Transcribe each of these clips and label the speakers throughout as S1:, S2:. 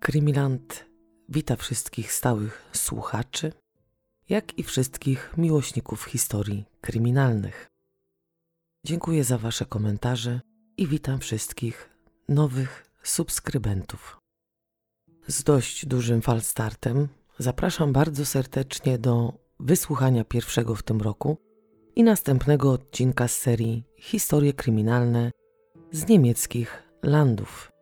S1: Krymiland wita wszystkich stałych słuchaczy, jak i wszystkich miłośników historii kryminalnych. Dziękuję za Wasze komentarze i witam wszystkich nowych subskrybentów. Z dość dużym falstartem zapraszam bardzo serdecznie do wysłuchania pierwszego w tym roku i następnego odcinka z serii Historie kryminalne z niemieckich landów.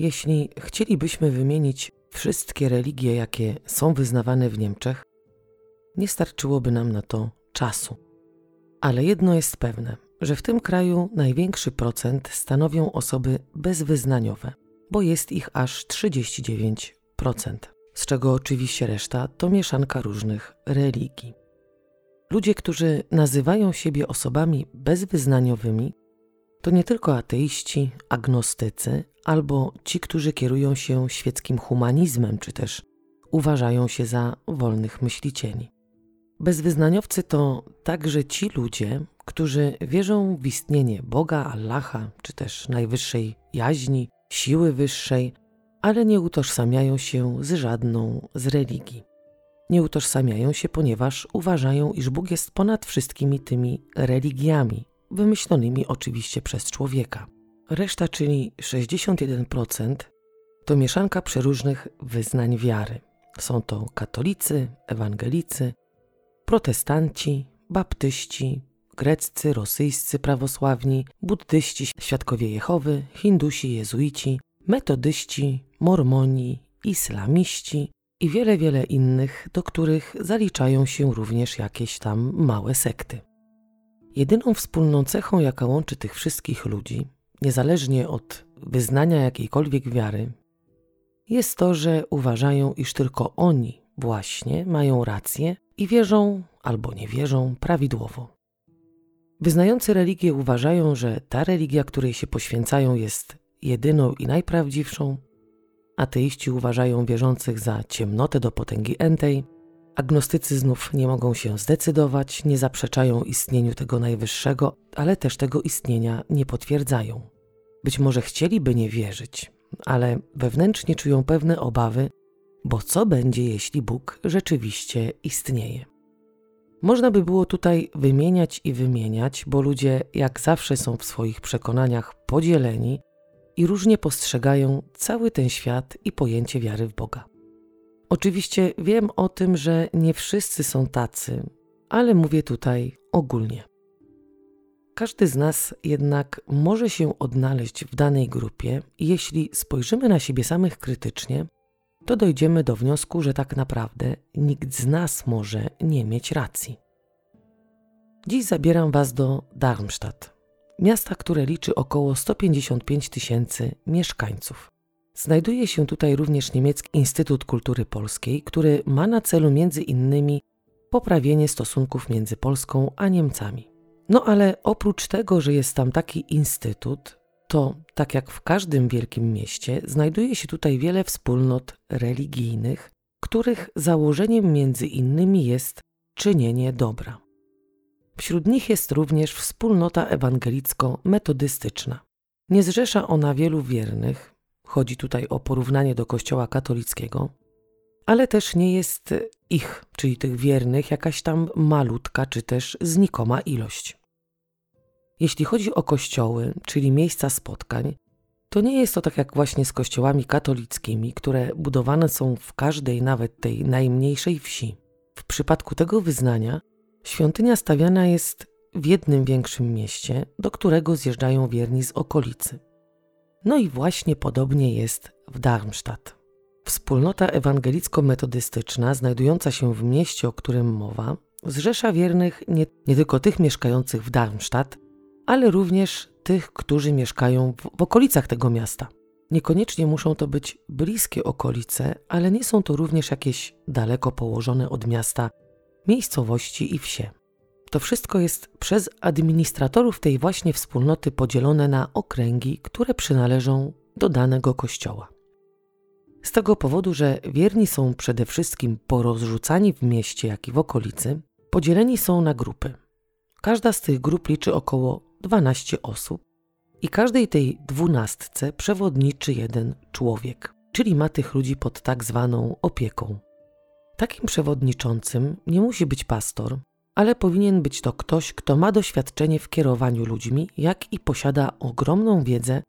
S1: Jeśli chcielibyśmy wymienić wszystkie religie, jakie są wyznawane w Niemczech, nie starczyłoby nam na to czasu. Ale jedno jest pewne, że w tym kraju największy procent stanowią osoby bezwyznaniowe, bo jest ich aż 39%, z czego oczywiście reszta to mieszanka różnych religii. Ludzie, którzy nazywają siebie osobami bezwyznaniowymi, to nie tylko ateiści, agnostycy albo ci, którzy kierują się świeckim humanizmem, czy też uważają się za wolnych myślicieli. Bezwyznaniowcy to także ci ludzie, którzy wierzą w istnienie Boga, Allaha, czy też najwyższej jaźni, siły wyższej, ale nie utożsamiają się z żadną z religii. Nie utożsamiają się, ponieważ uważają, iż Bóg jest ponad wszystkimi tymi religiami, wymyślonymi oczywiście przez człowieka. Reszta, czyli 61%, to mieszanka przeróżnych wyznań wiary. Są to katolicy, ewangelicy, protestanci, baptyści, greccy, rosyjscy prawosławni, buddyści, świadkowie Jehowy, hindusi, jezuici, metodyści, mormoni, islamiści i wiele, wiele innych, do których zaliczają się również jakieś tam małe sekty. Jedyną wspólną cechą, jaka łączy tych wszystkich ludzi, niezależnie od wyznania jakiejkolwiek wiary, jest to, że uważają, iż tylko oni właśnie mają rację i wierzą albo nie wierzą prawidłowo. Wyznający religię uważają, że ta religia, której się poświęcają, jest jedyną i najprawdziwszą. Ateiści uważają wierzących za ciemnotę do potęgi entej, Agnostycy znów nie mogą się zdecydować, nie zaprzeczają istnieniu tego najwyższego, ale też tego istnienia nie potwierdzają. Być może chcieliby nie wierzyć, ale wewnętrznie czują pewne obawy, bo co będzie, jeśli Bóg rzeczywiście istnieje? Można by było tutaj wymieniać i wymieniać, bo ludzie jak zawsze są w swoich przekonaniach podzieleni i różnie postrzegają cały ten świat i pojęcie wiary w Boga. Oczywiście wiem o tym, że nie wszyscy są tacy, ale mówię tutaj ogólnie. Każdy z nas jednak może się odnaleźć w danej grupie i jeśli spojrzymy na siebie samych krytycznie, to dojdziemy do wniosku, że tak naprawdę nikt z nas może nie mieć racji. Dziś zabieram Was do Darmstadt, miasta, które liczy około 155 tysięcy mieszkańców. Znajduje się tutaj również Niemiecki Instytut Kultury Polskiej, który ma na celu między innymi poprawienie stosunków między Polską a Niemcami. No ale oprócz tego, że jest tam taki instytut, to tak jak w każdym wielkim mieście, znajduje się tutaj wiele wspólnot religijnych, których założeniem między innymi jest czynienie dobra. Wśród nich jest również wspólnota ewangelicko-metodystyczna. Nie zrzesza ona wielu wiernych, Chodzi tutaj o porównanie do Kościoła katolickiego, ale też nie jest ich, czyli tych wiernych, jakaś tam malutka czy też znikoma ilość. Jeśli chodzi o kościoły, czyli miejsca spotkań, to nie jest to tak jak właśnie z kościołami katolickimi, które budowane są w każdej, nawet tej najmniejszej wsi. W przypadku tego wyznania świątynia stawiana jest w jednym większym mieście, do którego zjeżdżają wierni z okolicy. No i właśnie podobnie jest w Darmstadt. Wspólnota ewangelicko-metodystyczna, znajdująca się w mieście, o którym mowa, zrzesza wiernych nie, nie tylko tych mieszkających w Darmstadt, ale również tych, którzy mieszkają w, w okolicach tego miasta. Niekoniecznie muszą to być bliskie okolice, ale nie są to również jakieś daleko położone od miasta miejscowości i wsie. To wszystko jest przez administratorów tej właśnie wspólnoty podzielone na okręgi, które przynależą do danego kościoła. Z tego powodu, że wierni są przede wszystkim porozrzucani w mieście, jak i w okolicy, podzieleni są na grupy. Każda z tych grup liczy około 12 osób i każdej tej dwunastce przewodniczy jeden człowiek, czyli ma tych ludzi pod tak zwaną opieką. Takim przewodniczącym nie musi być pastor, ale powinien być to ktoś, kto ma doświadczenie w kierowaniu ludźmi, jak i posiada ogromną wiedzę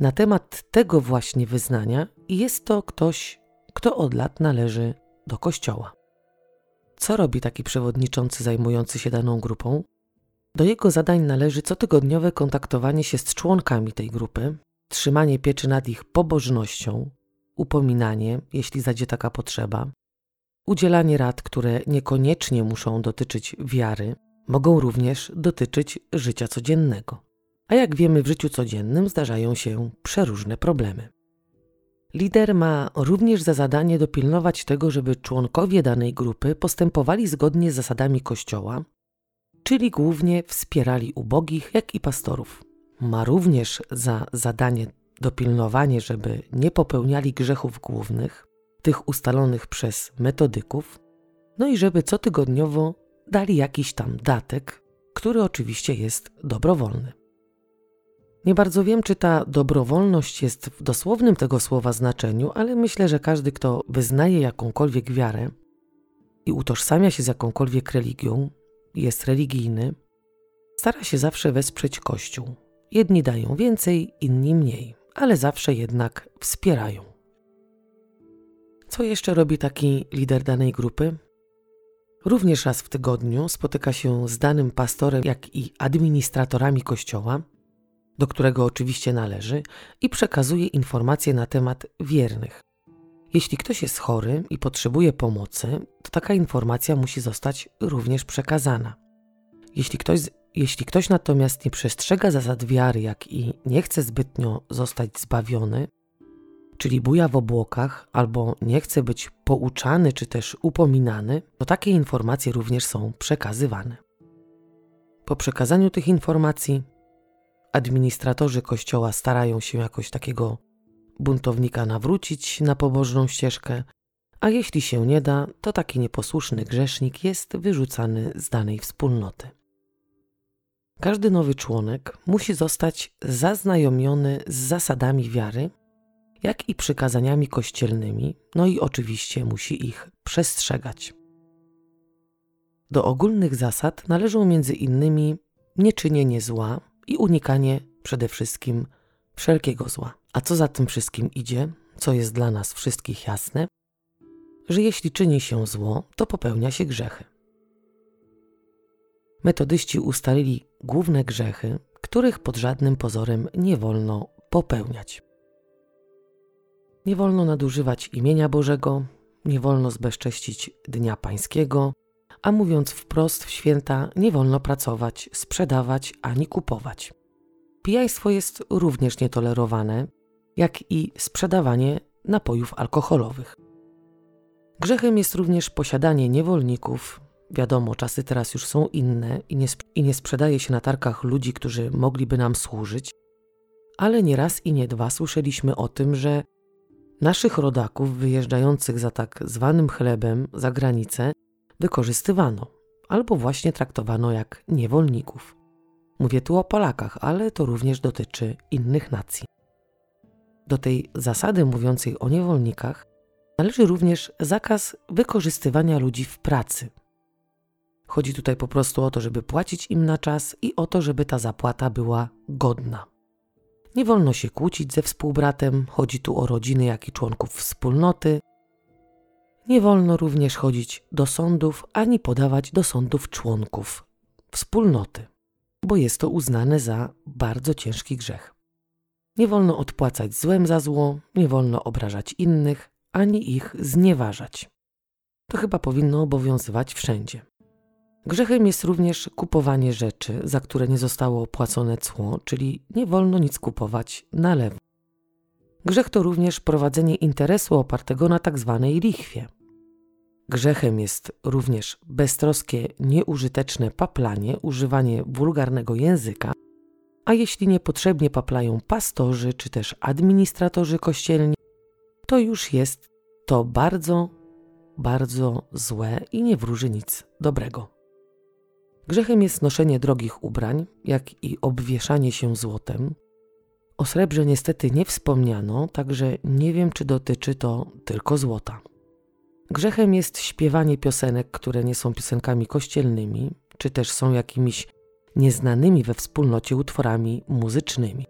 S1: na temat tego właśnie wyznania i jest to ktoś, kto od lat należy do kościoła. Co robi taki przewodniczący zajmujący się daną grupą? Do jego zadań należy cotygodniowe kontaktowanie się z członkami tej grupy, trzymanie pieczy nad ich pobożnością, upominanie, jeśli zadzie taka potrzeba, udzielanie rad, które niekoniecznie muszą dotyczyć wiary, mogą również dotyczyć życia codziennego. A jak wiemy, w życiu codziennym zdarzają się przeróżne problemy. Lider ma również za zadanie dopilnować tego, żeby członkowie danej grupy postępowali zgodnie z zasadami Kościoła, czyli głównie wspierali ubogich, jak i pastorów. Ma również za zadanie dopilnowanie, żeby nie popełniali grzechów głównych, tych ustalonych przez metodyków, no i żeby cotygodniowo dali jakiś tam datek, który oczywiście jest dobrowolny. Nie bardzo wiem, czy ta dobrowolność jest w dosłownym tego słowa znaczeniu, ale myślę, że każdy, kto wyznaje jakąkolwiek wiarę i utożsamia się z jakąkolwiek religią, jest religijny, stara się zawsze wesprzeć Kościół. Jedni dają więcej, inni mniej, ale zawsze jednak wspierają. Co jeszcze robi taki lider danej grupy? Również raz w tygodniu spotyka się z danym pastorem, jak i administratorami kościoła, do którego oczywiście należy, i przekazuje informacje na temat wiernych. Jeśli ktoś jest chory i potrzebuje pomocy, to taka informacja musi zostać również przekazana. Jeśli ktoś, jeśli ktoś natomiast nie przestrzega zasad wiary, jak i nie chce zbytnio zostać zbawiony, czyli buja w obłokach albo nie chce być pouczany czy też upominany, to takie informacje również są przekazywane. Po przekazaniu tych informacji administratorzy kościoła starają się jakoś takiego buntownika nawrócić na pobożną ścieżkę, a jeśli się nie da, to taki nieposłuszny grzesznik jest wyrzucany z danej wspólnoty. Każdy nowy członek musi zostać zaznajomiony z zasadami wiary, jak i przykazaniami kościelnymi, no i oczywiście musi ich przestrzegać. Do ogólnych zasad należą między innymi nieczynienie zła i unikanie przede wszystkim wszelkiego zła. A co za tym wszystkim idzie, co jest dla nas wszystkich jasne, że jeśli czyni się zło, to popełnia się grzechy. Metodyści ustalili główne grzechy, których pod żadnym pozorem nie wolno popełniać. Nie wolno nadużywać imienia Bożego, nie wolno zbezcześcić Dnia Pańskiego, a mówiąc wprost w święta, nie wolno pracować, sprzedawać ani kupować. Pijaństwo jest również nietolerowane, jak i sprzedawanie napojów alkoholowych. Grzechem jest również posiadanie niewolników. Wiadomo, czasy teraz już są inne i nie, i nie sprzedaje się na tarkach ludzi, którzy mogliby nam służyć, ale nie raz i nie dwa słyszeliśmy o tym, że naszych rodaków wyjeżdżających za tak zwanym chlebem za granicę wykorzystywano albo właśnie traktowano jak niewolników. Mówię tu o Polakach, ale to również dotyczy innych nacji. Do tej zasady mówiącej o niewolnikach należy również zakaz wykorzystywania ludzi w pracy. Chodzi tutaj po prostu o to, żeby płacić im na czas i o to, żeby ta zapłata była godna. Nie wolno się kłócić ze współbratem, chodzi tu o rodziny, jak i członków wspólnoty. Nie wolno również chodzić do sądów ani podawać do sądów członków wspólnoty, bo jest to uznane za bardzo ciężki grzech. Nie wolno odpłacać złem za zło, nie wolno obrażać innych, ani ich znieważać. To chyba powinno obowiązywać wszędzie. Grzechem jest również kupowanie rzeczy, za które nie zostało opłacone cło, czyli nie wolno nic kupować na lewo. Grzech to również prowadzenie interesu opartego na tak zwanej lichwie. Grzechem jest również beztroskie, nieużyteczne paplanie, używanie wulgarnego języka, a jeśli niepotrzebnie paplają pastorzy czy też administratorzy kościelni, to już jest to bardzo, bardzo złe i nie wróży nic dobrego. Grzechem jest noszenie drogich ubrań, jak i obwieszanie się złotem. O srebrze niestety nie wspomniano, także nie wiem, czy dotyczy to tylko złota. Grzechem jest śpiewanie piosenek, które nie są piosenkami kościelnymi, czy też są jakimiś nieznanymi we wspólnocie utworami muzycznymi.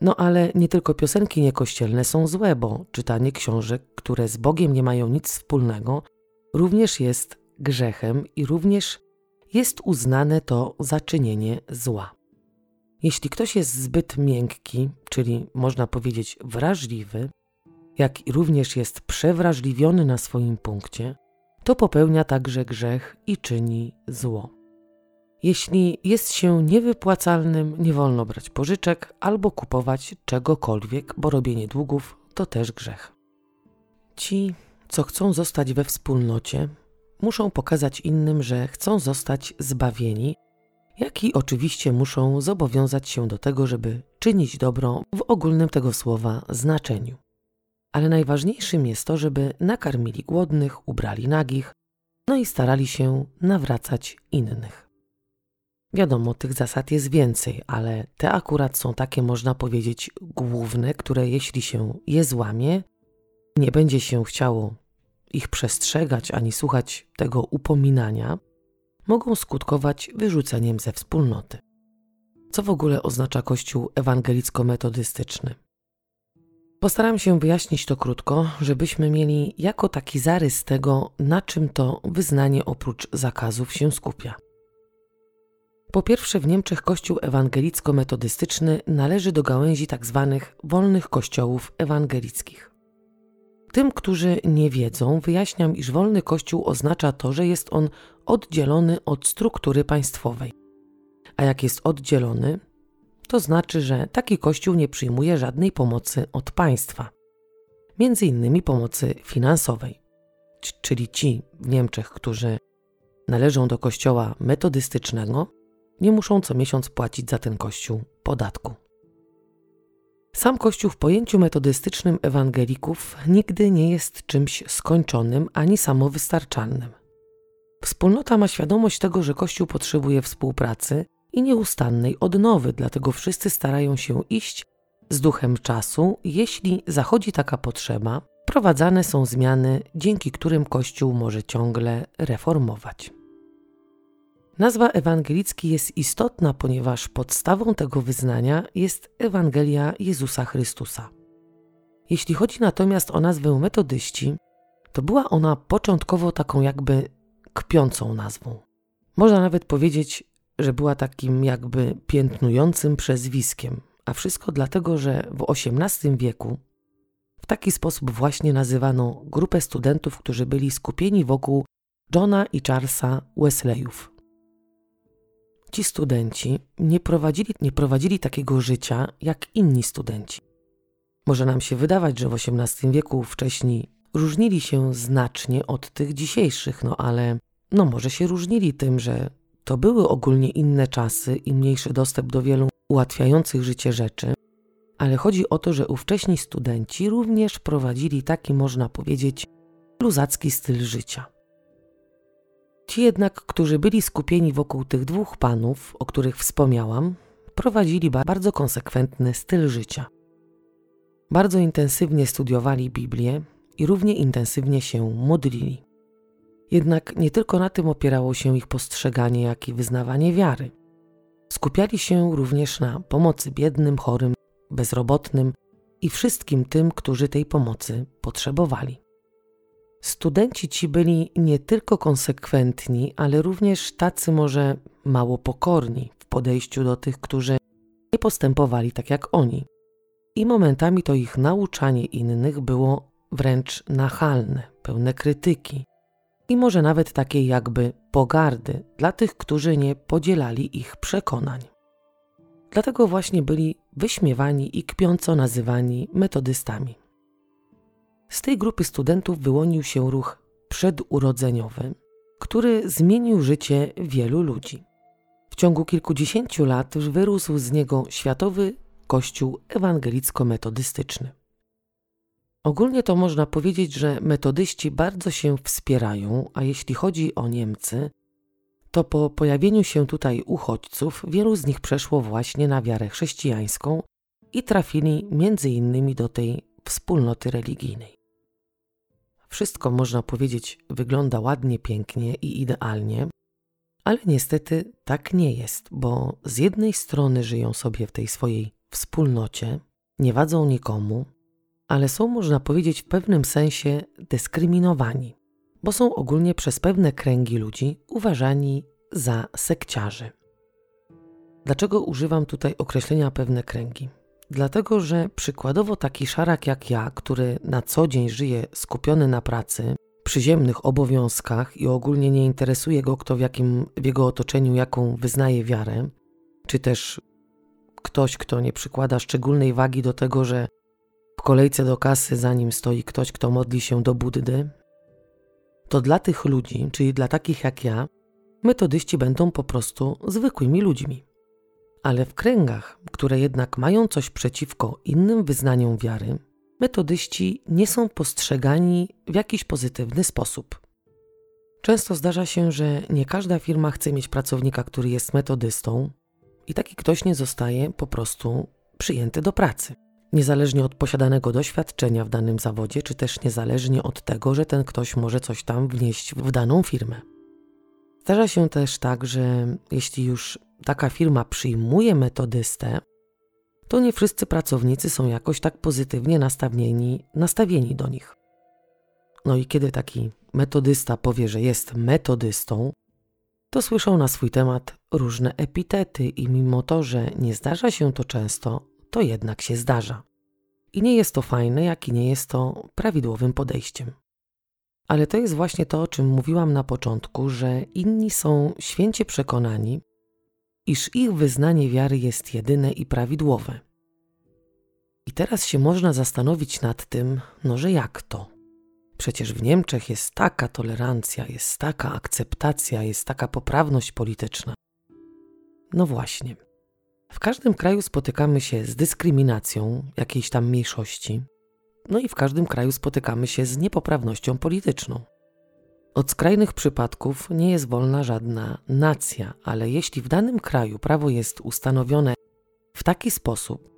S1: No ale nie tylko piosenki niekościelne są złe, bo czytanie książek, które z Bogiem nie mają nic wspólnego, również jest grzechem i również jest uznane to za czynienie zła. Jeśli ktoś jest zbyt miękki, czyli można powiedzieć wrażliwy, jak i również jest przewrażliwiony na swoim punkcie, to popełnia także grzech i czyni zło. Jeśli jest się niewypłacalnym, nie wolno brać pożyczek albo kupować czegokolwiek, bo robienie długów to też grzech. Ci, co chcą zostać we wspólnocie, muszą pokazać innym, że chcą zostać zbawieni, jak i oczywiście muszą zobowiązać się do tego, żeby czynić dobro w ogólnym tego słowa znaczeniu. Ale najważniejszym jest to, żeby nakarmili głodnych, ubrali nagich, no i starali się nawracać innych. Wiadomo, tych zasad jest więcej, ale te akurat są takie, można powiedzieć, główne, które jeśli się je złamie, nie będzie się chciało ich przestrzegać ani słuchać tego upominania, mogą skutkować wyrzuceniem ze wspólnoty. Co w ogóle oznacza Kościół ewangelicko-metodystyczny? Postaram się wyjaśnić to krótko, żebyśmy mieli jako taki zarys tego, na czym to wyznanie oprócz zakazów się skupia. Po pierwsze, w Niemczech Kościół ewangelicko-metodystyczny należy do gałęzi tzw. Tak wolnych kościołów ewangelickich. Tym, którzy nie wiedzą, wyjaśniam, iż wolny kościół oznacza to, że jest on oddzielony od struktury państwowej. A jak jest oddzielony, to znaczy, że taki kościół nie przyjmuje żadnej pomocy od państwa, między innymi pomocy finansowej. Czyli ci w Niemczech, którzy należą do kościoła metodystycznego, nie muszą co miesiąc płacić za ten kościół podatku. Sam Kościół w pojęciu metodystycznym ewangelików nigdy nie jest czymś skończonym ani samowystarczalnym. Wspólnota ma świadomość tego, że Kościół potrzebuje współpracy i nieustannej odnowy, dlatego wszyscy starają się iść z duchem czasu. Jeśli zachodzi taka potrzeba, prowadzane są zmiany, dzięki którym Kościół może ciągle reformować. Nazwa ewangelicki jest istotna, ponieważ podstawą tego wyznania jest Ewangelia Jezusa Chrystusa. Jeśli chodzi natomiast o nazwę metodyści, to była ona początkowo taką jakby kpiącą nazwą. Można nawet powiedzieć, że była takim jakby piętnującym przezwiskiem, a wszystko dlatego, że w XVIII wieku w taki sposób właśnie nazywano grupę studentów, którzy byli skupieni wokół Johna i Charlesa Wesleyów. Ci studenci nie prowadzili, nie prowadzili takiego życia jak inni studenci. Może nam się wydawać, że w XVIII wieku wcześniej różnili się znacznie od tych dzisiejszych, no ale no może się różnili tym, że to były ogólnie inne czasy i mniejszy dostęp do wielu ułatwiających życie rzeczy, ale chodzi o to, że ówcześni studenci również prowadzili taki, można powiedzieć, luzacki styl życia. Ci jednak, którzy byli skupieni wokół tych dwóch panów, o których wspomniałam, prowadzili bardzo konsekwentny styl życia. Bardzo intensywnie studiowali Biblię i równie intensywnie się modlili. Jednak nie tylko na tym opierało się ich postrzeganie, jak i wyznawanie wiary. Skupiali się również na pomocy biednym, chorym, bezrobotnym i wszystkim tym, którzy tej pomocy potrzebowali. Studenci ci byli nie tylko konsekwentni, ale również tacy może mało pokorni w podejściu do tych, którzy nie postępowali tak jak oni. I momentami to ich nauczanie innych było wręcz nachalne, pełne krytyki i może nawet takiej jakby pogardy dla tych, którzy nie podzielali ich przekonań. Dlatego właśnie byli wyśmiewani i kpiąco nazywani metodystami. Z tej grupy studentów wyłonił się ruch przedurodzeniowy, który zmienił życie wielu ludzi. W ciągu kilkudziesięciu lat wyrósł z niego światowy kościół ewangelicko-metodystyczny. Ogólnie to można powiedzieć, że metodyści bardzo się wspierają, a jeśli chodzi o Niemcy, to po pojawieniu się tutaj uchodźców wielu z nich przeszło właśnie na wiarę chrześcijańską i trafili między innymi do tej wspólnoty religijnej. Wszystko można powiedzieć wygląda ładnie, pięknie i idealnie, ale niestety tak nie jest, bo z jednej strony żyją sobie w tej swojej wspólnocie, nie wadzą nikomu, ale są, można powiedzieć, w pewnym sensie dyskryminowani, bo są ogólnie przez pewne kręgi ludzi uważani za sekciarzy. Dlaczego używam tutaj określenia pewne kręgi? Dlatego, że przykładowo taki szarak jak ja, który na co dzień żyje skupiony na pracy, przyziemnych obowiązkach i ogólnie nie interesuje go, kto w jakim w jego otoczeniu jaką wyznaje wiarę, czy też ktoś, kto nie przykłada szczególnej wagi do tego, że w kolejce do kasy za nim stoi ktoś, kto modli się do Buddy, to dla tych ludzi, czyli dla takich jak ja, metodyści będą po prostu zwykłymi ludźmi. Ale w kręgach, które jednak mają coś przeciwko innym wyznaniom wiary, metodyści nie są postrzegani w jakiś pozytywny sposób. Często zdarza się, że nie każda firma chce mieć pracownika, który jest metodystą, i taki ktoś nie zostaje po prostu przyjęty do pracy. Niezależnie od posiadanego doświadczenia w danym zawodzie, czy też niezależnie od tego, że ten ktoś może coś tam wnieść w daną firmę. Zdarza się też tak, że jeśli już taka firma przyjmuje metodystę, to nie wszyscy pracownicy są jakoś tak pozytywnie nastawieni, nastawieni do nich. No i kiedy taki metodysta powie, że jest metodystą, to słyszą na swój temat różne epitety i mimo to, że nie zdarza się to często, to jednak się zdarza. I nie jest to fajne, jak i nie jest to prawidłowym podejściem. Ale to jest właśnie to, o czym mówiłam na początku, że inni są święcie przekonani, iż ich wyznanie wiary jest jedyne i prawidłowe. I teraz się można zastanowić nad tym, no że jak to? Przecież w Niemczech jest taka tolerancja, jest taka akceptacja, jest taka poprawność polityczna. No właśnie. W każdym kraju spotykamy się z dyskryminacją jakiejś tam mniejszości, no i w każdym kraju spotykamy się z niepoprawnością polityczną. Od skrajnych przypadków nie jest wolna żadna nacja, ale jeśli w danym kraju prawo jest ustanowione w taki sposób,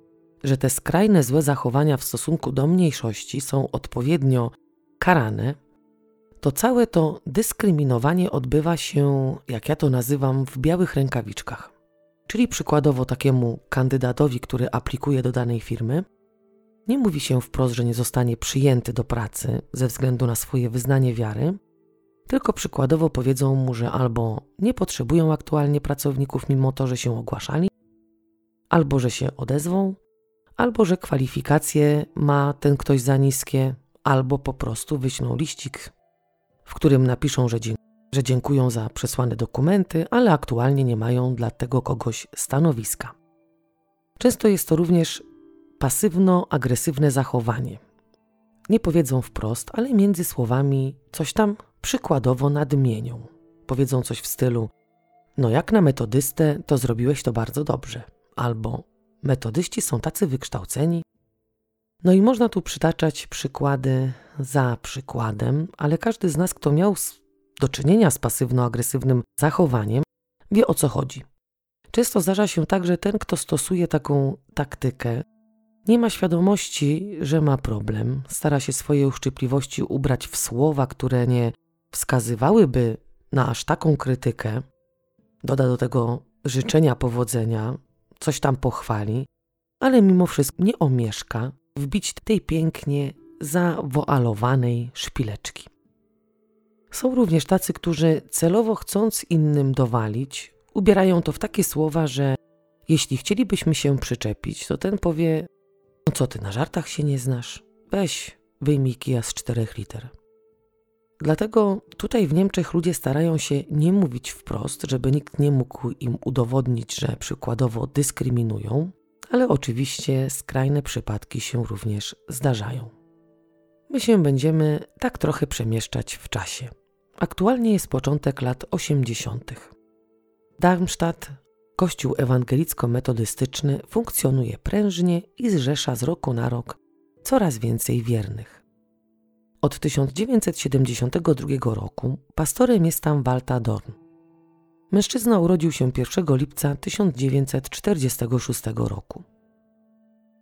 S1: że te skrajne złe zachowania w stosunku do mniejszości są odpowiednio karane, to całe to dyskryminowanie odbywa się, jak ja to nazywam, w białych rękawiczkach. Czyli przykładowo takiemu kandydatowi, który aplikuje do danej firmy, nie mówi się wprost, że nie zostanie przyjęty do pracy ze względu na swoje wyznanie wiary, tylko przykładowo powiedzą mu, że albo nie potrzebują aktualnie pracowników, mimo to, że się ogłaszali, albo że się odezwą, albo że kwalifikacje ma ten ktoś za niskie, albo po prostu wyślą liścik, w którym napiszą, że, że dziękują za przesłane dokumenty, ale aktualnie nie mają dla tego kogoś stanowiska. Często jest to również pasywno-agresywne zachowanie. Nie powiedzą wprost, ale między słowami coś tam przykładowo nadmienią. Powiedzą coś w stylu: No, jak na metodystę, to zrobiłeś to bardzo dobrze. Albo metodyści są tacy wykształceni. No i można tu przytaczać przykłady za przykładem, ale każdy z nas, kto miał do czynienia z pasywno-agresywnym zachowaniem, wie o co chodzi. Często zdarza się tak, że ten, kto stosuje taką taktykę, nie ma świadomości, że ma problem, stara się swoje uszczypliwości ubrać w słowa, które nie wskazywałyby na aż taką krytykę, doda do tego życzenia powodzenia, coś tam pochwali, ale mimo wszystko nie omieszka wbić tej pięknie zawoalowanej szpileczki. Są również tacy, którzy celowo chcąc innym dowalić, ubierają to w takie słowa, że jeśli chcielibyśmy się przyczepić, to ten powie: No co ty, na żartach się nie znasz? Weź, wyjmij kija z czterech liter. Dlatego tutaj w Niemczech ludzie starają się nie mówić wprost, żeby nikt nie mógł im udowodnić, że przykładowo dyskryminują, ale oczywiście skrajne przypadki się również zdarzają. My się będziemy tak trochę przemieszczać w czasie. Aktualnie jest początek lat 80. Darmstadt, kościół ewangelicko-metodystyczny, funkcjonuje prężnie i zrzesza z roku na rok coraz więcej wiernych. Od 1972 roku pastorem jest tam Walta Dorn. Mężczyzna urodził się 1 lipca 1946 roku.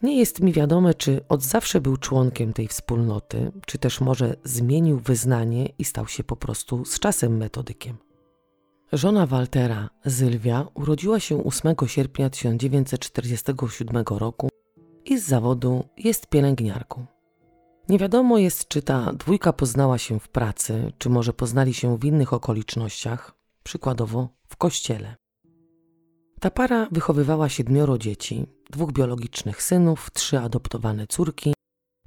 S1: Nie jest mi wiadome, czy od zawsze był członkiem tej wspólnoty, czy też może zmienił wyznanie i stał się po prostu z czasem metodykiem. Żona Waltera, Sylwia, urodziła się 8 sierpnia 1947 roku i z zawodu jest pielęgniarką. Nie wiadomo jest, czy ta dwójka poznała się w pracy, czy może poznali się w innych okolicznościach, przykładowo w kościele. Ta para wychowywała siedmioro dzieci, dwóch biologicznych synów, trzy adoptowane córki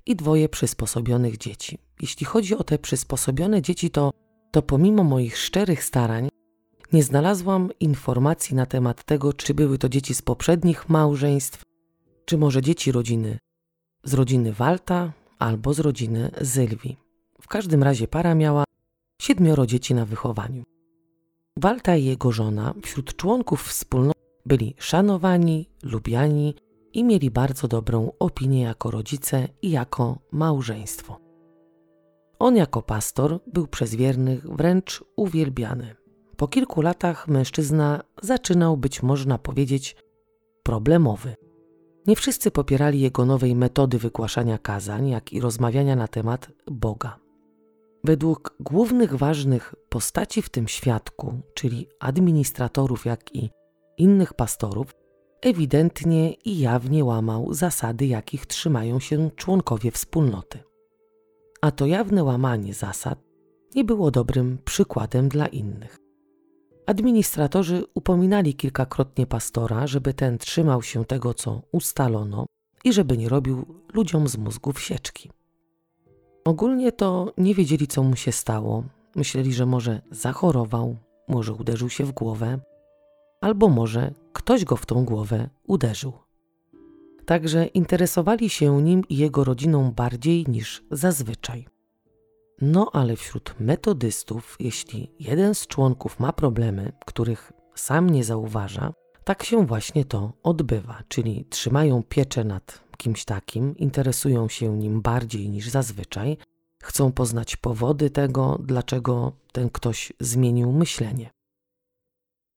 S1: i dwoje przysposobionych dzieci. Jeśli chodzi o te przysposobione dzieci, to, to pomimo moich szczerych starań nie znalazłam informacji na temat tego, czy były to dzieci z poprzednich małżeństw, czy może dzieci rodziny z rodziny Walta albo z rodziny Sylwii. W każdym razie para miała siedmioro dzieci na wychowaniu. Walta i jego żona wśród członków wspólnoty byli szanowani, lubiani i mieli bardzo dobrą opinię jako rodzice i jako małżeństwo. On jako pastor był przez wiernych wręcz uwielbiany. Po kilku latach mężczyzna zaczynał być można powiedzieć problemowy. Nie wszyscy popierali jego nowej metody wygłaszania kazań, jak i rozmawiania na temat Boga. Według głównych ważnych postaci w tym świadku, czyli administratorów, jak i innych pastorów, ewidentnie i jawnie łamał zasady, jakich trzymają się członkowie wspólnoty. A to jawne łamanie zasad nie było dobrym przykładem dla innych. Administratorzy upominali kilkakrotnie pastora, żeby ten trzymał się tego, co ustalono i żeby nie robił ludziom z mózgów sieczki. Ogólnie to nie wiedzieli, co mu się stało. Myśleli, że może zachorował, może uderzył się w głowę, albo może ktoś go w tą głowę uderzył. Także interesowali się nim i jego rodziną bardziej niż zazwyczaj. No ale wśród metodystów, jeśli jeden z członków ma problemy, których sam nie zauważa, tak się właśnie to odbywa, czyli trzymają pieczę nad kimś takim, interesują się nim bardziej niż zazwyczaj, chcą poznać powody tego, dlaczego ten ktoś zmienił myślenie.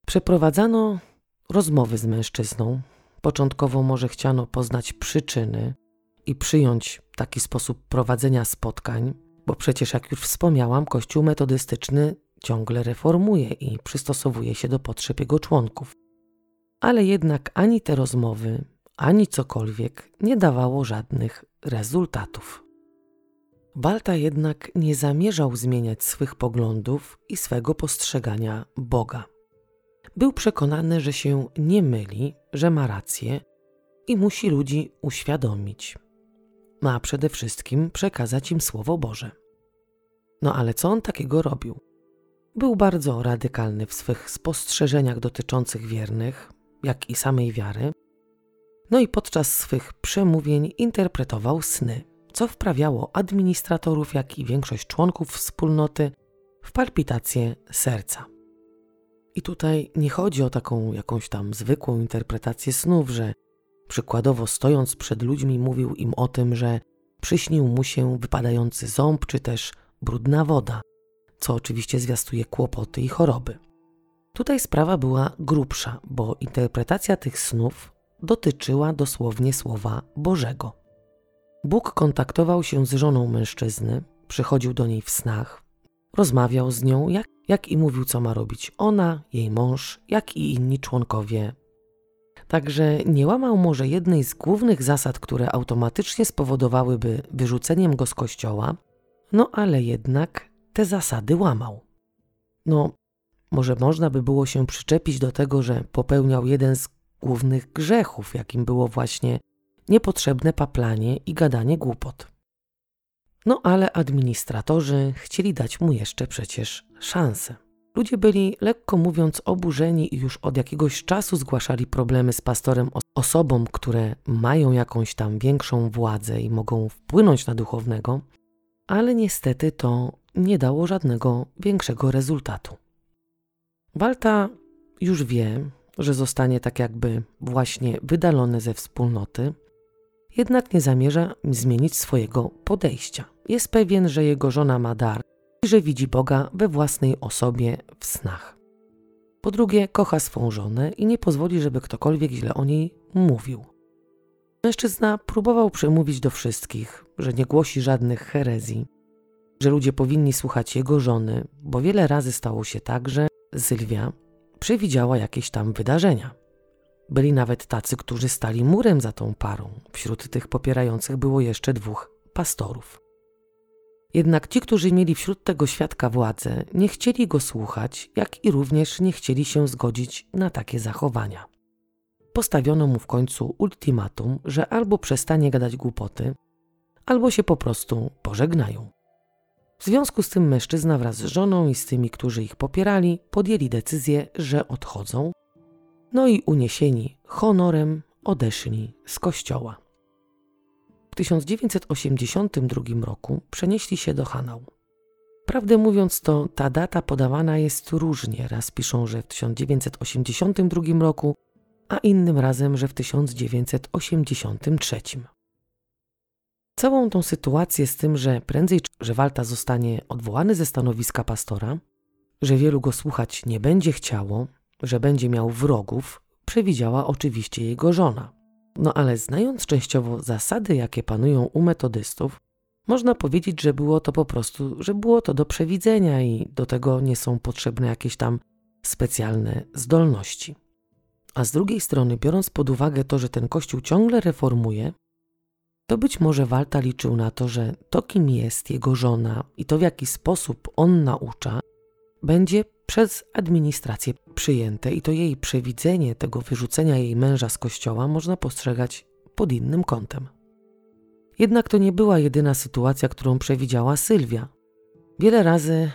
S1: Przeprowadzano rozmowy z mężczyzną. Początkowo może chciano poznać przyczyny i przyjąć taki sposób prowadzenia spotkań, bo przecież, jak już wspomniałam, Kościół metodystyczny ciągle reformuje i przystosowuje się do potrzeb jego członków. Ale jednak ani te rozmowy, ani cokolwiek nie dawało żadnych rezultatów. Walta jednak nie zamierzał zmieniać swych poglądów i swego postrzegania Boga. Był przekonany, że się nie myli, że ma rację i musi ludzi uświadomić. Ma przede wszystkim przekazać im Słowo Boże. No ale co on takiego robił? Był bardzo radykalny w swych spostrzeżeniach dotyczących wiernych, jak i samej wiary. No i podczas swych przemówień interpretował sny, co wprawiało administratorów, jak i większość członków wspólnoty w palpitację serca. I tutaj nie chodzi o taką jakąś tam zwykłą interpretację snów, że przykładowo stojąc przed ludźmi mówił im o tym, że przyśnił mu się wypadający ząb czy też brudna woda, co oczywiście zwiastuje kłopoty i choroby. Tutaj sprawa była grubsza, bo interpretacja tych snów dotyczyła dosłownie słowa Bożego. Bóg kontaktował się z żoną mężczyzny, przychodził do niej w snach, rozmawiał z nią, jak, jak i mówił, co ma robić ona, jej mąż, jak i inni członkowie. Także nie łamał może jednej z głównych zasad, które automatycznie spowodowałyby wyrzuceniem go z kościoła, no ale jednak te zasady łamał. No, może można by było się przyczepić do tego, że popełniał jeden z głównych grzechów, jakim było właśnie niepotrzebne paplanie i gadanie głupot. No ale administratorzy chcieli dać mu jeszcze przecież szansę. Ludzie byli, lekko mówiąc, oburzeni i już od jakiegoś czasu zgłaszali problemy z pastorem osobom, które mają jakąś tam większą władzę i mogą wpłynąć na duchownego, ale niestety to nie dało żadnego większego rezultatu. Walta już wie, że zostanie tak jakby właśnie wydalony ze wspólnoty, jednak nie zamierza zmienić swojego podejścia. Jest pewien, że jego żona ma dar i że widzi Boga we własnej osobie w snach. Po drugie, kocha swą żonę i nie pozwoli, żeby ktokolwiek źle o niej mówił. Mężczyzna próbował przemówić do wszystkich, że nie głosi żadnych herezji, że ludzie powinni słuchać jego żony, bo wiele razy stało się tak, że Sylwia przewidziała jakieś tam wydarzenia. Byli nawet tacy, którzy stali murem za tą parą. Wśród tych popierających było jeszcze dwóch pastorów. Jednak ci, którzy mieli wśród tego świadka władzę, nie chcieli go słuchać, jak i również nie chcieli się zgodzić na takie zachowania. Postawiono mu w końcu ultimatum, że albo przestanie gadać głupoty, albo się po prostu pożegnają. W związku z tym mężczyzna wraz z żoną i z tymi, którzy ich popierali, podjęli decyzję, że odchodzą, no i uniesieni honorem odeszli z kościoła. W 1982 roku przenieśli się do Hanau. Prawdę mówiąc, to ta data podawana jest różnie. Raz piszą, że w 1982 roku, a innym razem, że w 1983. Całą tą sytuację z tym, że prędzej że Walta zostanie odwołany ze stanowiska pastora, że wielu go słuchać nie będzie chciało, że będzie miał wrogów, przewidziała oczywiście jego żona. No ale znając częściowo zasady, jakie panują u metodystów, można powiedzieć, że było to po prostu, że było to do przewidzenia i do tego nie są potrzebne jakieś tam specjalne zdolności. A z drugiej strony, biorąc pod uwagę to, że ten kościół ciągle reformuje, to być może Walta liczył na to, że to, kim jest jego żona i to, w jaki sposób on naucza, będzie przez administrację przyjęte i to jej przewidzenie tego wyrzucenia jej męża z kościoła można postrzegać pod innym kątem. Jednak to nie była jedyna sytuacja, którą przewidziała Sylwia. Wiele razy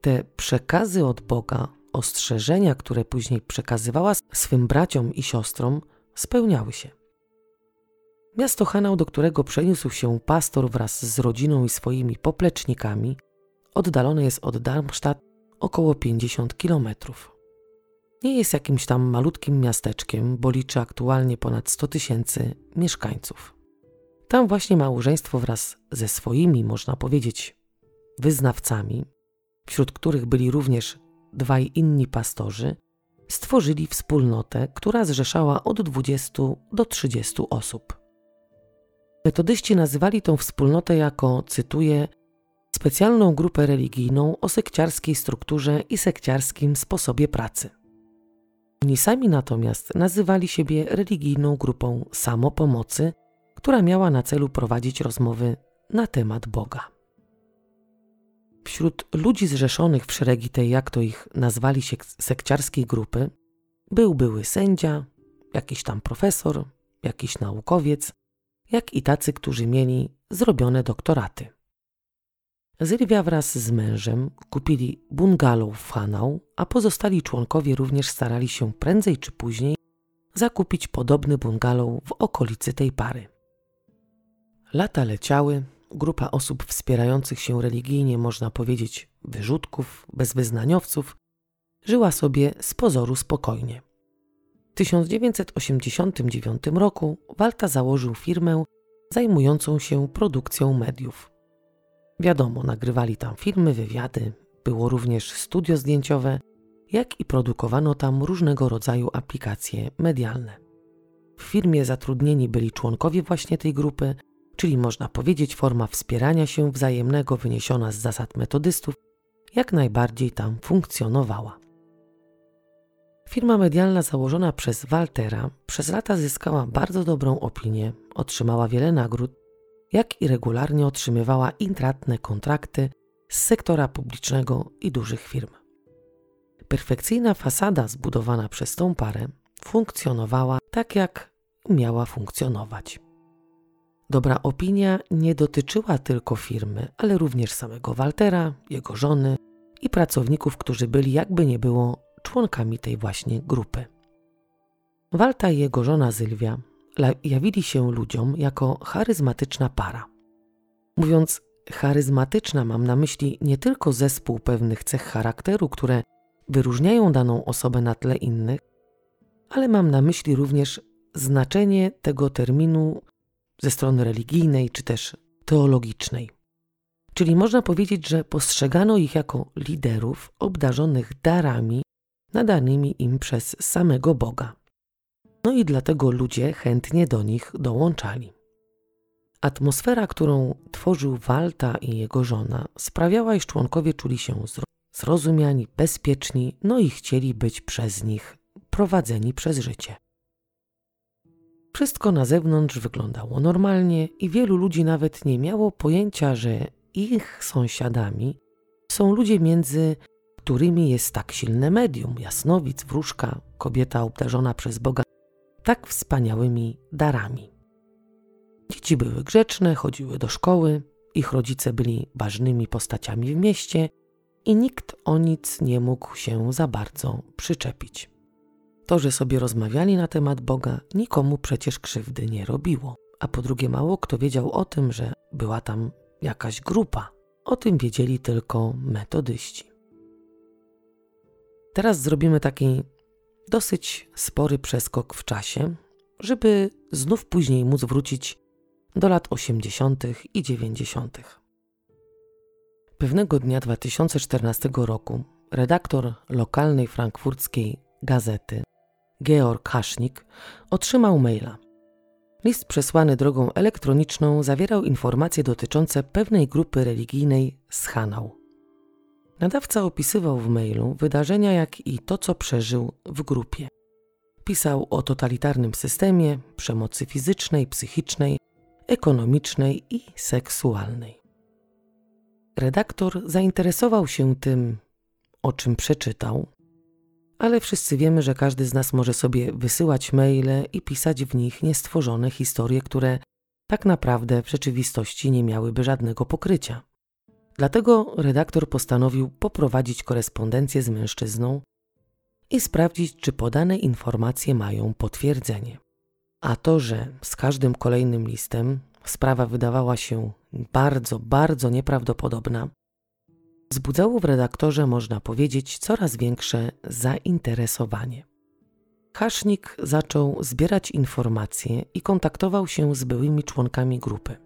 S1: te przekazy od Boga, ostrzeżenia, które później przekazywała swym braciom i siostrom, spełniały się. Miasto Hanau, do którego przeniósł się pastor wraz z rodziną i swoimi poplecznikami, oddalone jest od Darmstadt około 50 kilometrów. Nie jest jakimś tam malutkim miasteczkiem, bo liczy aktualnie ponad 100 tysięcy mieszkańców. Tam właśnie małżeństwo wraz ze swoimi, można powiedzieć, wyznawcami, wśród których byli również dwaj inni pastorzy, stworzyli wspólnotę, która zrzeszała od 20 do 30 osób. Metodyści nazywali tą wspólnotę jako, cytuję, specjalną grupę religijną o sekciarskiej strukturze i sekciarskim sposobie pracy. Oni sami natomiast nazywali siebie religijną grupą samopomocy, która miała na celu prowadzić rozmowy na temat Boga. Wśród ludzi zrzeszonych w szeregi tej, jak to ich nazwali się, sekciarskiej grupy, był były sędzia, jakiś tam profesor, jakiś naukowiec, jak i tacy, którzy mieli zrobione doktoraty. Sylwia wraz z mężem kupili bungalow w Hanau, a pozostali członkowie również starali się prędzej czy później zakupić podobny bungalow w okolicy tej pary. Lata leciały, grupa osób wspierających się religijnie, można powiedzieć, wyrzutków, bezwyznaniowców, żyła sobie z pozoru spokojnie. W 1989 roku Walta założył firmę zajmującą się produkcją mediów. Wiadomo, nagrywali tam filmy, wywiady, było również studio zdjęciowe, jak i produkowano tam różnego rodzaju aplikacje medialne. W firmie zatrudnieni byli członkowie właśnie tej grupy, czyli można powiedzieć forma wspierania się wzajemnego wyniesiona z zasad metodystów, jak najbardziej tam funkcjonowała. Firma medialna założona przez Waltera przez lata zyskała bardzo dobrą opinię, otrzymała wiele nagród, jak i regularnie otrzymywała intratne kontrakty z sektora publicznego i dużych firm. Perfekcyjna fasada zbudowana przez tą parę funkcjonowała tak, jak miała funkcjonować. Dobra opinia nie dotyczyła tylko firmy, ale również samego Waltera, jego żony i pracowników, którzy byli jakby nie było członkami tej właśnie grupy. Walta i jego żona Sylwia jawili się ludziom jako charyzmatyczna para. Mówiąc charyzmatyczna mam na myśli nie tylko zespół pewnych cech charakteru, które wyróżniają daną osobę na tle innych, ale mam na myśli również znaczenie tego terminu ze strony religijnej czy też teologicznej. Czyli można powiedzieć, że postrzegano ich jako liderów obdarzonych darami nadanymi im przez samego Boga. No i dlatego ludzie chętnie do nich dołączali. Atmosfera, którą tworzył Walta i jego żona, sprawiała, iż członkowie czuli się zrozumiani, bezpieczni, no i chcieli być przez nich prowadzeni przez życie. Wszystko na zewnątrz wyglądało normalnie i wielu ludzi nawet nie miało pojęcia, że ich sąsiadami są ludzie między którymi jest tak silne medium, jasnowic, wróżka, kobieta obdarzona przez Boga tak wspaniałymi darami. Dzieci były grzeczne, chodziły do szkoły, ich rodzice byli ważnymi postaciami w mieście i nikt o nic nie mógł się za bardzo przyczepić. To, że sobie rozmawiali na temat Boga, nikomu przecież krzywdy nie robiło, a po drugie mało kto wiedział o tym, że była tam jakaś grupa. O tym wiedzieli tylko metodyści. Teraz zrobimy taki dosyć spory przeskok w czasie, żeby znów później móc wrócić do lat 80. i 90. Pewnego dnia 2014 roku redaktor lokalnej frankfurckiej gazety Georg Hasznik otrzymał maila. List przesłany drogą elektroniczną zawierał informacje dotyczące pewnej grupy religijnej z Hanau. Nadawca opisywał w mailu wydarzenia, jak i to, co przeżył w grupie. Pisał o totalitarnym systemie, przemocy fizycznej, psychicznej, ekonomicznej i seksualnej. Redaktor zainteresował się tym, o czym przeczytał, ale wszyscy wiemy, że każdy z nas może sobie wysyłać maile i pisać w nich niestworzone historie, które tak naprawdę w rzeczywistości nie miałyby żadnego pokrycia. Dlatego redaktor postanowił poprowadzić korespondencję z mężczyzną i sprawdzić, czy podane informacje mają potwierdzenie. A to, że z każdym kolejnym listem sprawa wydawała się bardzo, bardzo nieprawdopodobna, wzbudzało w redaktorze, można powiedzieć, coraz większe zainteresowanie. Hasznik zaczął zbierać informacje i kontaktował się z byłymi członkami grupy.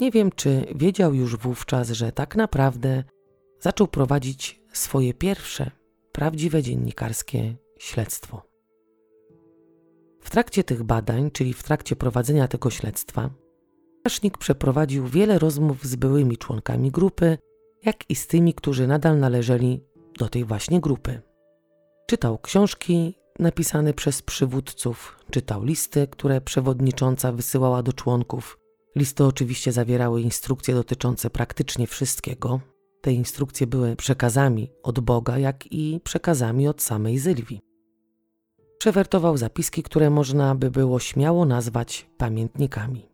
S1: Nie wiem, czy wiedział już wówczas, że tak naprawdę zaczął prowadzić swoje pierwsze, prawdziwe dziennikarskie śledztwo. W trakcie tych badań, czyli w trakcie prowadzenia tego śledztwa, Hasznik przeprowadził wiele rozmów z byłymi członkami grupy, jak i z tymi, którzy nadal należeli do tej właśnie grupy. Czytał książki napisane przez przywódców, czytał listy, które przewodnicząca wysyłała do członków, Listy oczywiście zawierały instrukcje dotyczące praktycznie wszystkiego. Te instrukcje były przekazami od Boga, jak i przekazami od samej Zylwii. Przewertował zapiski, które można by było śmiało nazwać pamiętnikami.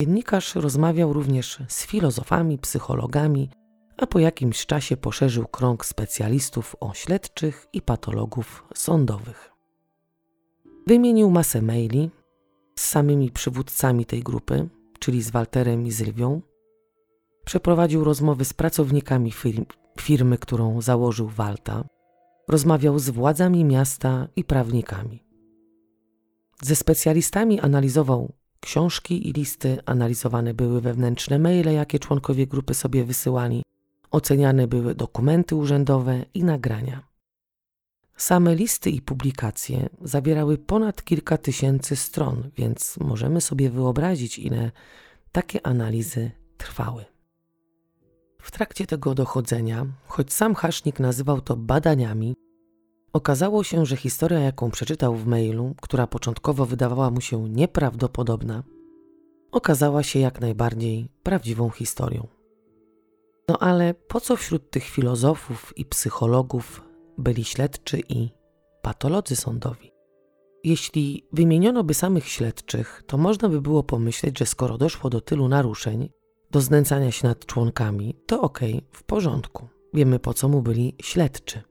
S1: Dziennikarz rozmawiał również z filozofami, psychologami, a po jakimś czasie poszerzył krąg specjalistów o śledczych i patologów sądowych. Wymienił masę maili z samymi przywódcami tej grupy, czyli z Walterem i Sylwią, przeprowadził rozmowy z pracownikami firm, firmy, którą założył Walta, rozmawiał z władzami miasta i prawnikami. Ze specjalistami analizował książki i listy, analizowane były wewnętrzne maile, jakie członkowie grupy sobie wysyłali, oceniane były dokumenty urzędowe i nagrania. Same listy i publikacje zawierały ponad kilka tysięcy stron, więc możemy sobie wyobrazić, ile takie analizy trwały. W trakcie tego dochodzenia, choć sam Hasznik nazywał to badaniami, okazało się, że historia, jaką przeczytał w mailu, która początkowo wydawała mu się nieprawdopodobna, okazała się jak najbardziej prawdziwą historią. No ale po co wśród tych filozofów i psychologów byli śledczy i patolodzy sądowi. Jeśli wymieniono by samych śledczych, to można by było pomyśleć, że skoro doszło do tylu naruszeń, do znęcania się nad członkami, to okej, okay, w porządku. Wiemy po co mu byli śledczy.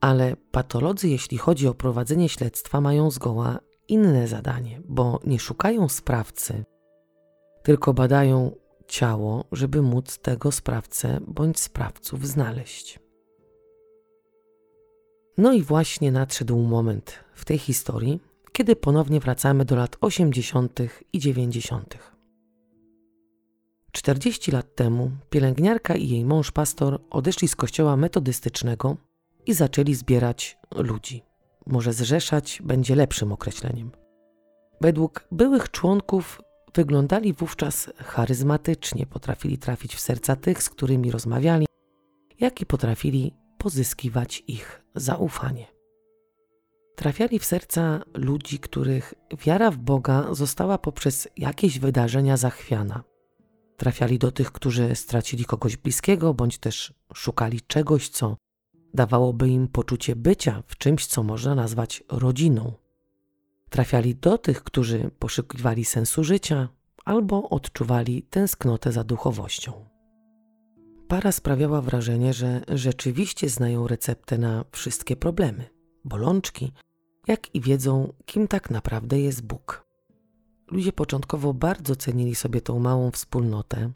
S1: Ale patolodzy, jeśli chodzi o prowadzenie śledztwa, mają zgoła inne zadanie, bo nie szukają sprawcy, tylko badają ciało, żeby móc tego sprawcę bądź sprawców znaleźć. No i właśnie nadszedł moment w tej historii, kiedy ponownie wracamy do lat 80. i 90. 40 lat temu pielęgniarka i jej mąż pastor odeszli z kościoła metodystycznego i zaczęli zbierać ludzi. Może zrzeszać będzie lepszym określeniem. Według byłych członków wyglądali wówczas charyzmatycznie, potrafili trafić w serca tych, z którymi rozmawiali, jak i potrafili pozyskiwać ich zaufanie. Trafiali w serca ludzi, których wiara w Boga została poprzez jakieś wydarzenia zachwiana. Trafiali do tych, którzy stracili kogoś bliskiego, bądź też szukali czegoś, co dawałoby im poczucie bycia w czymś, co można nazwać rodziną. Trafiali do tych, którzy poszukiwali sensu życia albo odczuwali tęsknotę za duchowością. Para sprawiała wrażenie, że rzeczywiście znają receptę na wszystkie problemy, bolączki, jak i wiedzą, kim tak naprawdę jest Bóg. Ludzie początkowo bardzo cenili sobie tą małą wspólnotę,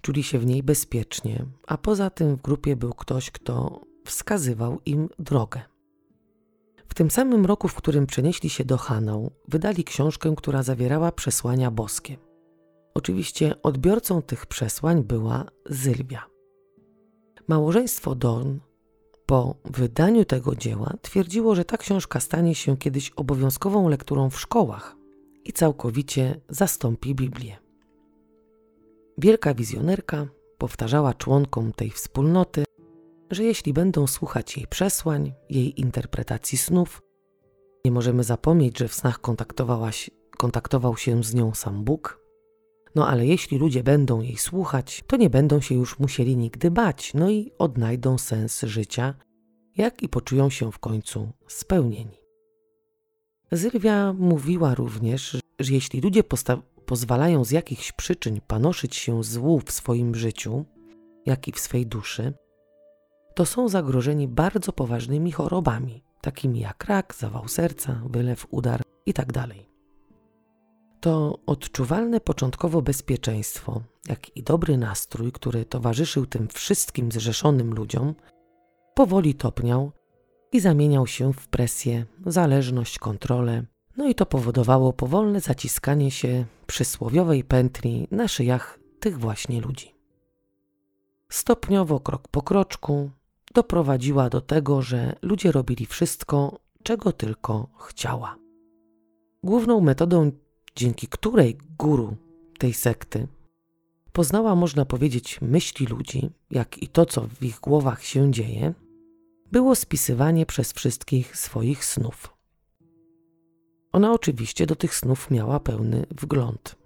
S1: czuli się w niej bezpiecznie, a poza tym w grupie był ktoś, kto wskazywał im drogę. W tym samym roku, w którym przenieśli się do Hanau, wydali książkę, która zawierała przesłania boskie. Oczywiście odbiorcą tych przesłań była Zylwia. Małżeństwo Dorn po wydaniu tego dzieła twierdziło, że ta książka stanie się kiedyś obowiązkową lekturą w szkołach i całkowicie zastąpi Biblię. Wielka wizjonerka powtarzała członkom tej wspólnoty, że jeśli będą słuchać jej przesłań, jej interpretacji snów, nie możemy zapomnieć, że w snach kontaktował się z nią sam Bóg, no ale jeśli ludzie będą jej słuchać, to nie będą się już musieli nigdy bać, no i odnajdą sens życia, jak i poczują się w końcu spełnieni. Zylwia mówiła również, że jeśli ludzie pozwalają z jakichś przyczyn panoszyć się złu w swoim życiu, jak i w swej duszy, to są zagrożeni bardzo poważnymi chorobami, takimi jak rak, zawał serca, wylew, udar itd. To odczuwalne początkowo bezpieczeństwo, jak i dobry nastrój, który towarzyszył tym wszystkim zrzeszonym ludziom, powoli topniał i zamieniał się w presję, zależność, kontrolę, no i to powodowało powolne zaciskanie się przysłowiowej pętli na szyjach tych właśnie ludzi. Stopniowo, krok po kroczku, doprowadziła do tego, że ludzie robili wszystko, czego tylko chciała. Główną metodą dzięki której guru tej sekty poznała, można powiedzieć, myśli ludzi, jak i to, co w ich głowach się dzieje, było spisywanie przez wszystkich swoich snów. Ona oczywiście do tych snów miała pełny wgląd.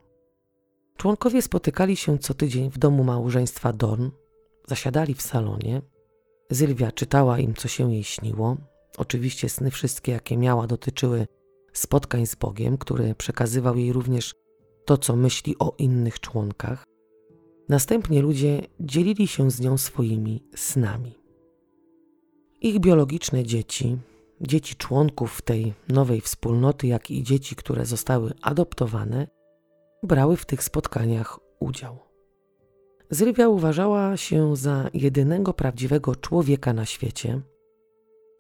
S1: Członkowie spotykali się co tydzień w domu małżeństwa Dorn, zasiadali w salonie. Sylwia czytała im, co się jej śniło. Oczywiście sny wszystkie, jakie miała, dotyczyły spotkań z Bogiem, który przekazywał jej również to, co myśli o innych członkach. Następnie ludzie dzielili się z nią swoimi snami. Ich biologiczne dzieci, dzieci członków tej nowej wspólnoty, jak i dzieci, które zostały adoptowane, brały w tych spotkaniach udział. Zylwia uważała się za jedynego prawdziwego człowieka na świecie,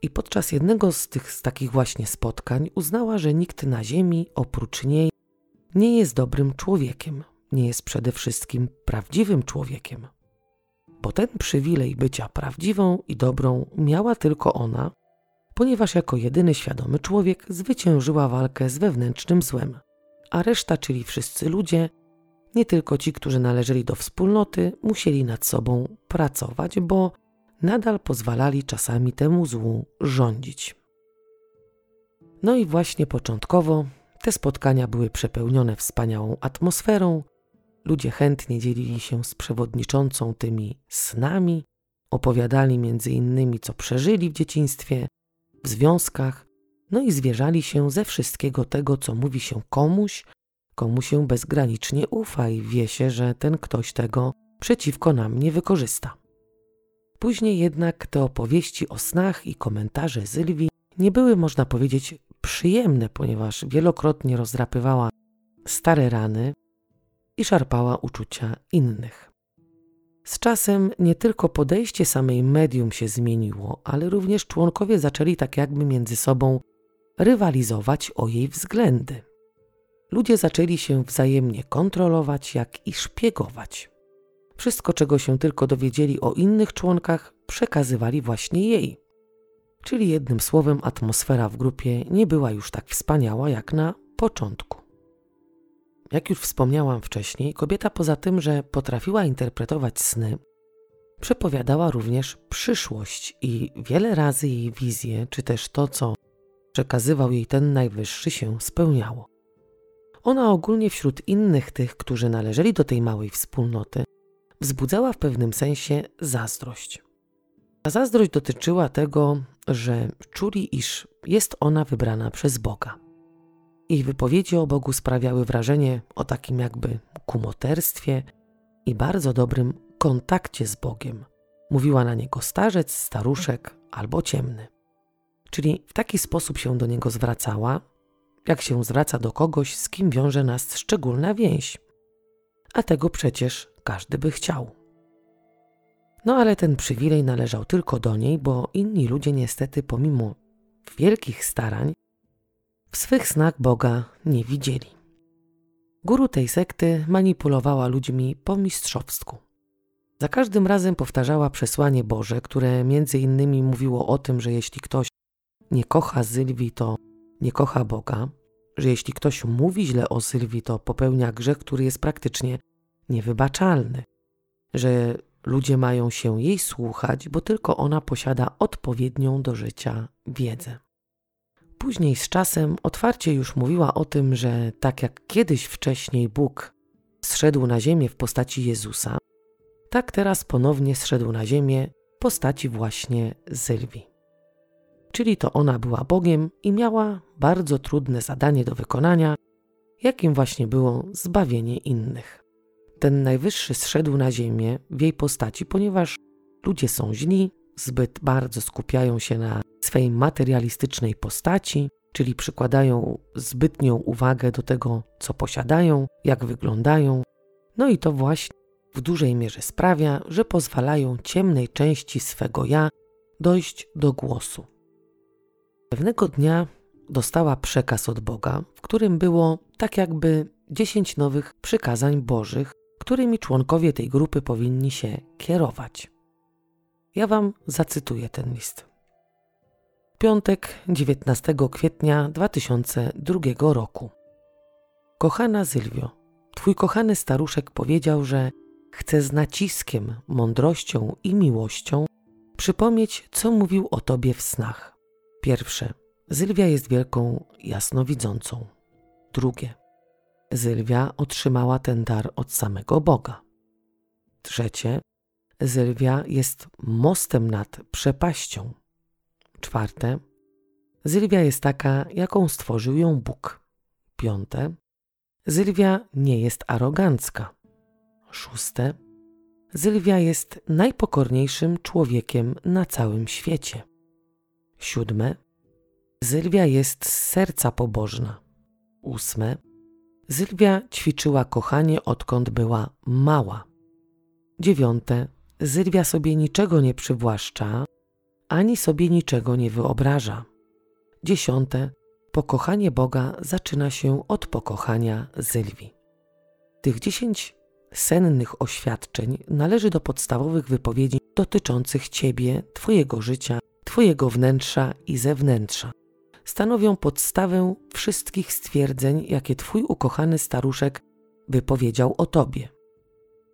S1: i podczas jednego z tych z takich właśnie spotkań uznała, że nikt na ziemi oprócz niej nie jest dobrym człowiekiem, nie jest przede wszystkim prawdziwym człowiekiem. Bo ten przywilej bycia prawdziwą i dobrą miała tylko ona, ponieważ jako jedyny świadomy człowiek zwyciężyła walkę z wewnętrznym złem, a reszta, czyli wszyscy ludzie, nie tylko ci, którzy należeli do wspólnoty, musieli nad sobą pracować, bo nadal pozwalali czasami temu złu rządzić. No i właśnie początkowo te spotkania były przepełnione wspaniałą atmosferą, ludzie chętnie dzielili się z przewodniczącą tymi snami, opowiadali między innymi, co przeżyli w dzieciństwie, w związkach, no i zwierzali się ze wszystkiego tego, co mówi się komuś, komu się bezgranicznie ufa i wie się, że ten ktoś tego przeciwko nam nie wykorzysta. Później jednak te opowieści o snach i komentarze Sylwii nie były, można powiedzieć, przyjemne, ponieważ wielokrotnie rozdrapywała stare rany i szarpała uczucia innych. Z czasem nie tylko podejście samej medium się zmieniło, ale również członkowie zaczęli tak jakby między sobą rywalizować o jej względy. Ludzie zaczęli się wzajemnie kontrolować, jak i szpiegować. Wszystko, czego się tylko dowiedzieli o innych członkach, przekazywali właśnie jej. Czyli jednym słowem, atmosfera w grupie nie była już tak wspaniała jak na początku. Jak już wspomniałam wcześniej, kobieta poza tym, że potrafiła interpretować sny, przepowiadała również przyszłość i wiele razy jej wizje, czy też to, co przekazywał jej ten najwyższy, się spełniało. Ona ogólnie wśród innych tych, którzy należeli do tej małej wspólnoty, wzbudzała w pewnym sensie zazdrość. Ta zazdrość dotyczyła tego, że czuli, iż jest ona wybrana przez Boga. Ich wypowiedzi o Bogu sprawiały wrażenie o takim jakby kumoterstwie i bardzo dobrym kontakcie z Bogiem. Mówiła na niego starzec, staruszek albo ciemny. Czyli w taki sposób się do niego zwracała, jak się zwraca do kogoś, z kim wiąże nas szczególna więź. A tego przecież każdy by chciał. No ale ten przywilej należał tylko do niej, bo inni ludzie niestety pomimo wielkich starań w swych snach Boga nie widzieli. Guru tej sekty manipulowała ludźmi po mistrzowsku. Za każdym razem powtarzała przesłanie Boże, które między innymi mówiło o tym, że jeśli ktoś nie kocha Sylwii, to nie kocha Boga, że jeśli ktoś mówi źle o Sylwii, to popełnia grzech, który jest praktycznie niewybaczalny, że ludzie mają się jej słuchać, bo tylko ona posiada odpowiednią do życia wiedzę. Później z czasem otwarcie już mówiła o tym, że tak jak kiedyś wcześniej Bóg zszedł na ziemię w postaci Jezusa, tak teraz ponownie zszedł na ziemię w postaci właśnie Sylwii. Czyli to ona była Bogiem i miała bardzo trudne zadanie do wykonania, jakim właśnie było zbawienie innych. Ten najwyższy zszedł na ziemię w jej postaci, ponieważ ludzie są źli, zbyt bardzo skupiają się na swej materialistycznej postaci, czyli przykładają zbytnią uwagę do tego, co posiadają, jak wyglądają. No i to właśnie w dużej mierze sprawia, że pozwalają ciemnej części swego ja dojść do głosu. Pewnego dnia dostała przekaz od Boga, w którym było tak jakby dziesięć nowych przykazań Bożych, którymi członkowie tej grupy powinni się kierować. Ja Wam zacytuję ten list. Piątek 19 kwietnia 2002 roku. Kochana Sylwio, Twój kochany staruszek powiedział, że chce z naciskiem, mądrością i miłością przypomnieć, co mówił o Tobie w snach. Pierwsze. Sylwia jest wielką jasnowidzącą. Drugie. Sylwia otrzymała ten dar od samego Boga. Trzecie. Sylwia jest mostem nad przepaścią. Czwarte. Sylwia jest taka, jaką stworzył ją Bóg. Piąte. Sylwia nie jest arogancka. Szóste. Sylwia jest najpokorniejszym człowiekiem na całym świecie. Siódme. Sylwia jest z serca pobożna. Ósme. Sylwia ćwiczyła kochanie odkąd była mała. Dziewiąte. Sylwia sobie niczego nie przywłaszcza, ani sobie niczego nie wyobraża. Dziesiąte. Pokochanie Boga zaczyna się od pokochania Sylwii. Tych dziesięć sennych oświadczeń należy do podstawowych wypowiedzi dotyczących Ciebie, Twojego życia, Twojego wnętrza i zewnętrza. Stanowią podstawę wszystkich stwierdzeń, jakie Twój ukochany staruszek wypowiedział o Tobie.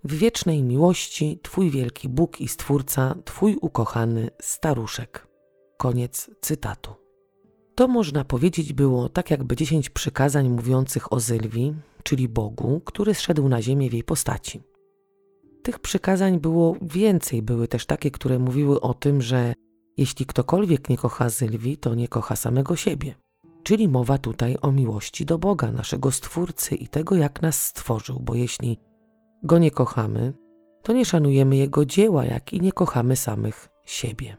S1: W wiecznej miłości Twój wielki Bóg i Stwórca, Twój ukochany staruszek. Koniec cytatu. To można powiedzieć było tak jakby dziesięć przykazań mówiących o Zylwii, czyli Bogu, który zszedł na ziemię w jej postaci. Tych przykazań było więcej, były też takie, które mówiły o tym, że jeśli ktokolwiek nie kocha Sylwii, to nie kocha samego siebie. Czyli mowa tutaj o miłości do Boga, naszego Stwórcy i tego, jak nas stworzył, bo jeśli go nie kochamy, to nie szanujemy jego dzieła, jak i nie kochamy samych siebie.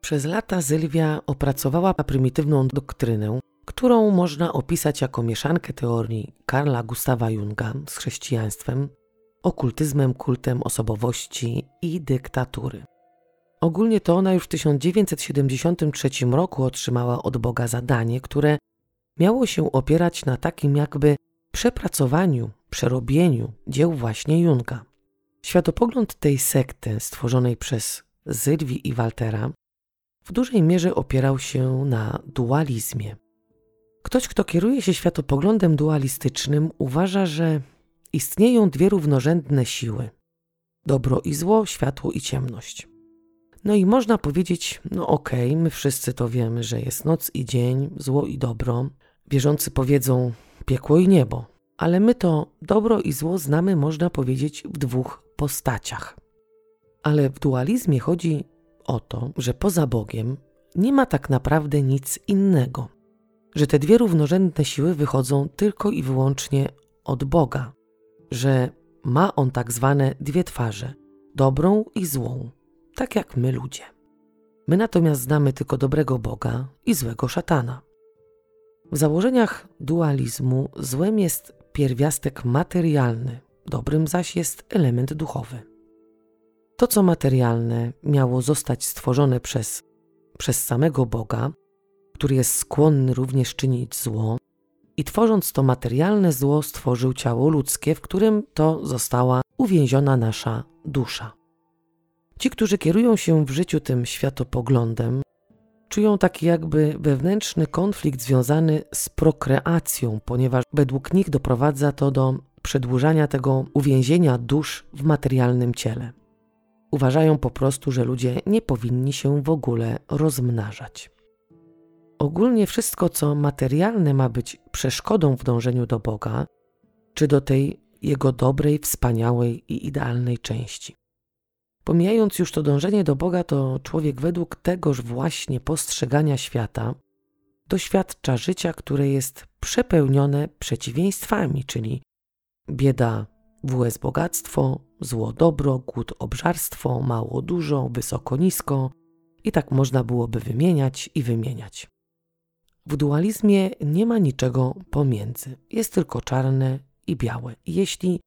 S1: Przez lata Sylwia opracowała prymitywną doktrynę, którą można opisać jako mieszankę teorii Karla Gustawa Junga z chrześcijaństwem, okultyzmem, kultem osobowości i dyktatury. Ogólnie to ona już w 1973 roku otrzymała od Boga zadanie, które miało się opierać na takim jakby przepracowaniu, przerobieniu dzieł właśnie Junga. Światopogląd tej sekty stworzonej przez Zylwi i Waltera w dużej mierze opierał się na dualizmie. Ktoś, kto kieruje się światopoglądem dualistycznym, uważa, że istnieją dwie równorzędne siły: dobro i zło, światło i ciemność. No i można powiedzieć: no okej, okay, my wszyscy to wiemy, że jest noc i dzień, zło i dobro. Wierzący powiedzą piekło i niebo, ale my to dobro i zło znamy, można powiedzieć, w dwóch postaciach. Ale w dualizmie chodzi o to, że poza Bogiem nie ma tak naprawdę nic innego, że te dwie równorzędne siły wychodzą tylko i wyłącznie od Boga, że ma on tak zwane dwie twarze dobrą i złą, tak jak my ludzie. My natomiast znamy tylko dobrego Boga i złego szatana. W założeniach dualizmu złem jest pierwiastek materialny, dobrym zaś jest element duchowy. To, co materialne, miało zostać stworzone przez, przez samego Boga, który jest skłonny również czynić zło, i tworząc to materialne zło, stworzył ciało ludzkie, w którym to została uwięziona nasza dusza. Ci, którzy kierują się w życiu tym światopoglądem, czują taki jakby wewnętrzny konflikt związany z prokreacją, ponieważ według nich doprowadza to do przedłużania tego uwięzienia dusz w materialnym ciele. Uważają po prostu, że ludzie nie powinni się w ogóle rozmnażać. Ogólnie wszystko, co materialne ma być przeszkodą w dążeniu do Boga, czy do tej Jego dobrej, wspaniałej i idealnej części. Pomijając już to dążenie do Boga, to człowiek według tegoż właśnie postrzegania świata doświadcza życia, które jest przepełnione przeciwieństwami, czyli bieda, WS bogactwo, zło dobro, głód obżarstwo, mało dużo, wysoko nisko i tak można byłoby wymieniać i wymieniać. W dualizmie nie ma niczego pomiędzy, jest tylko czarne i białe. Jeśli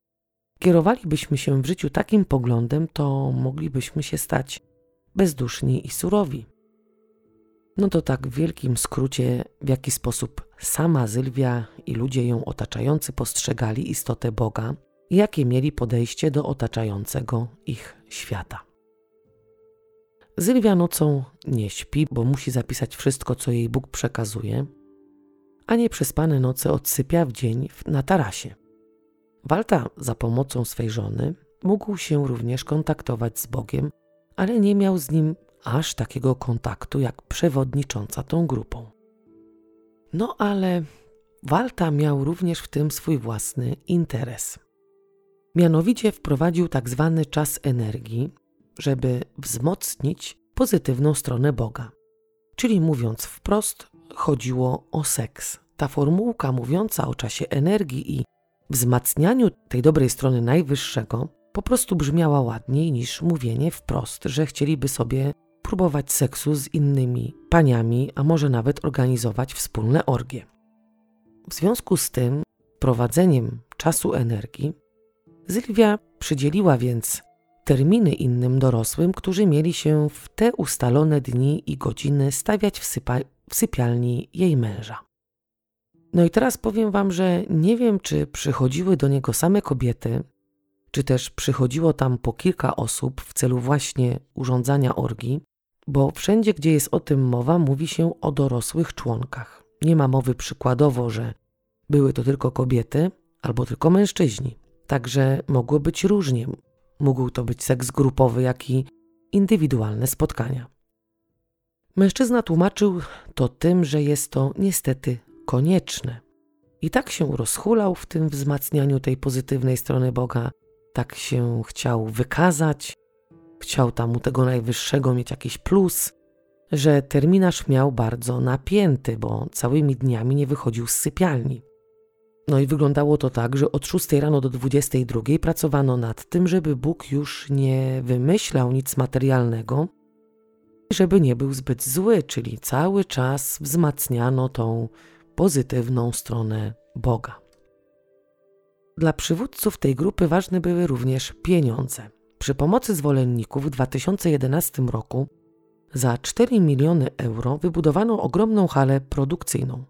S1: kierowalibyśmy się w życiu takim poglądem, to moglibyśmy się stać bezduszni i surowi. No to tak w wielkim skrócie, w jaki sposób sama Sylwia i ludzie ją otaczający postrzegali istotę Boga i jakie mieli podejście do otaczającego ich świata. Sylwia nocą nie śpi, bo musi zapisać wszystko, co jej Bóg przekazuje, a nieprzespane noce odsypia w dzień na tarasie. Walta za pomocą swej żony mógł się również kontaktować z Bogiem, ale nie miał z nim aż takiego kontaktu jak przewodnicząca tą grupą. No ale Walta miał również w tym swój własny interes. Mianowicie wprowadził tak zwany czas energii, żeby wzmocnić pozytywną stronę Boga. Czyli mówiąc wprost, chodziło o seks. Ta formułka mówiąca o czasie energii i wzmacnianiu tej dobrej strony najwyższego po prostu brzmiała ładniej niż mówienie wprost, że chcieliby sobie próbować seksu z innymi paniami, a może nawet organizować wspólne orgie. W związku z tym prowadzeniem czasu energii Sylwia przydzieliła więc terminy innym dorosłym, którzy mieli się w te ustalone dni i godziny stawiać w, sypa- w sypialni jej męża. No i teraz powiem Wam, że nie wiem, czy przychodziły do niego same kobiety, czy też przychodziło tam po kilka osób w celu właśnie urządzania orgii, bo wszędzie, gdzie jest o tym mowa, mówi się o dorosłych członkach. Nie ma mowy przykładowo, że były to tylko kobiety albo tylko mężczyźni. Także mogło być różnie. Mógł to być seks grupowy, jak i indywidualne spotkania. Mężczyzna tłumaczył to tym, że jest to niestety konieczne. I tak się rozhulał w tym wzmacnianiu tej pozytywnej strony Boga, tak się chciał wykazać, chciał tam u tego najwyższego mieć jakiś plus, że terminarz miał bardzo napięty, bo całymi dniami nie wychodził z sypialni. No i wyglądało to tak, że od 6 rano do 22 pracowano nad tym, żeby Bóg już nie wymyślał nic materialnego, żeby nie był zbyt zły, czyli cały czas wzmacniano tą pozytywną stronę Boga. Dla przywódców tej grupy ważne były również pieniądze. Przy pomocy zwolenników w 2011 roku za 4 miliony euro wybudowano ogromną halę produkcyjną.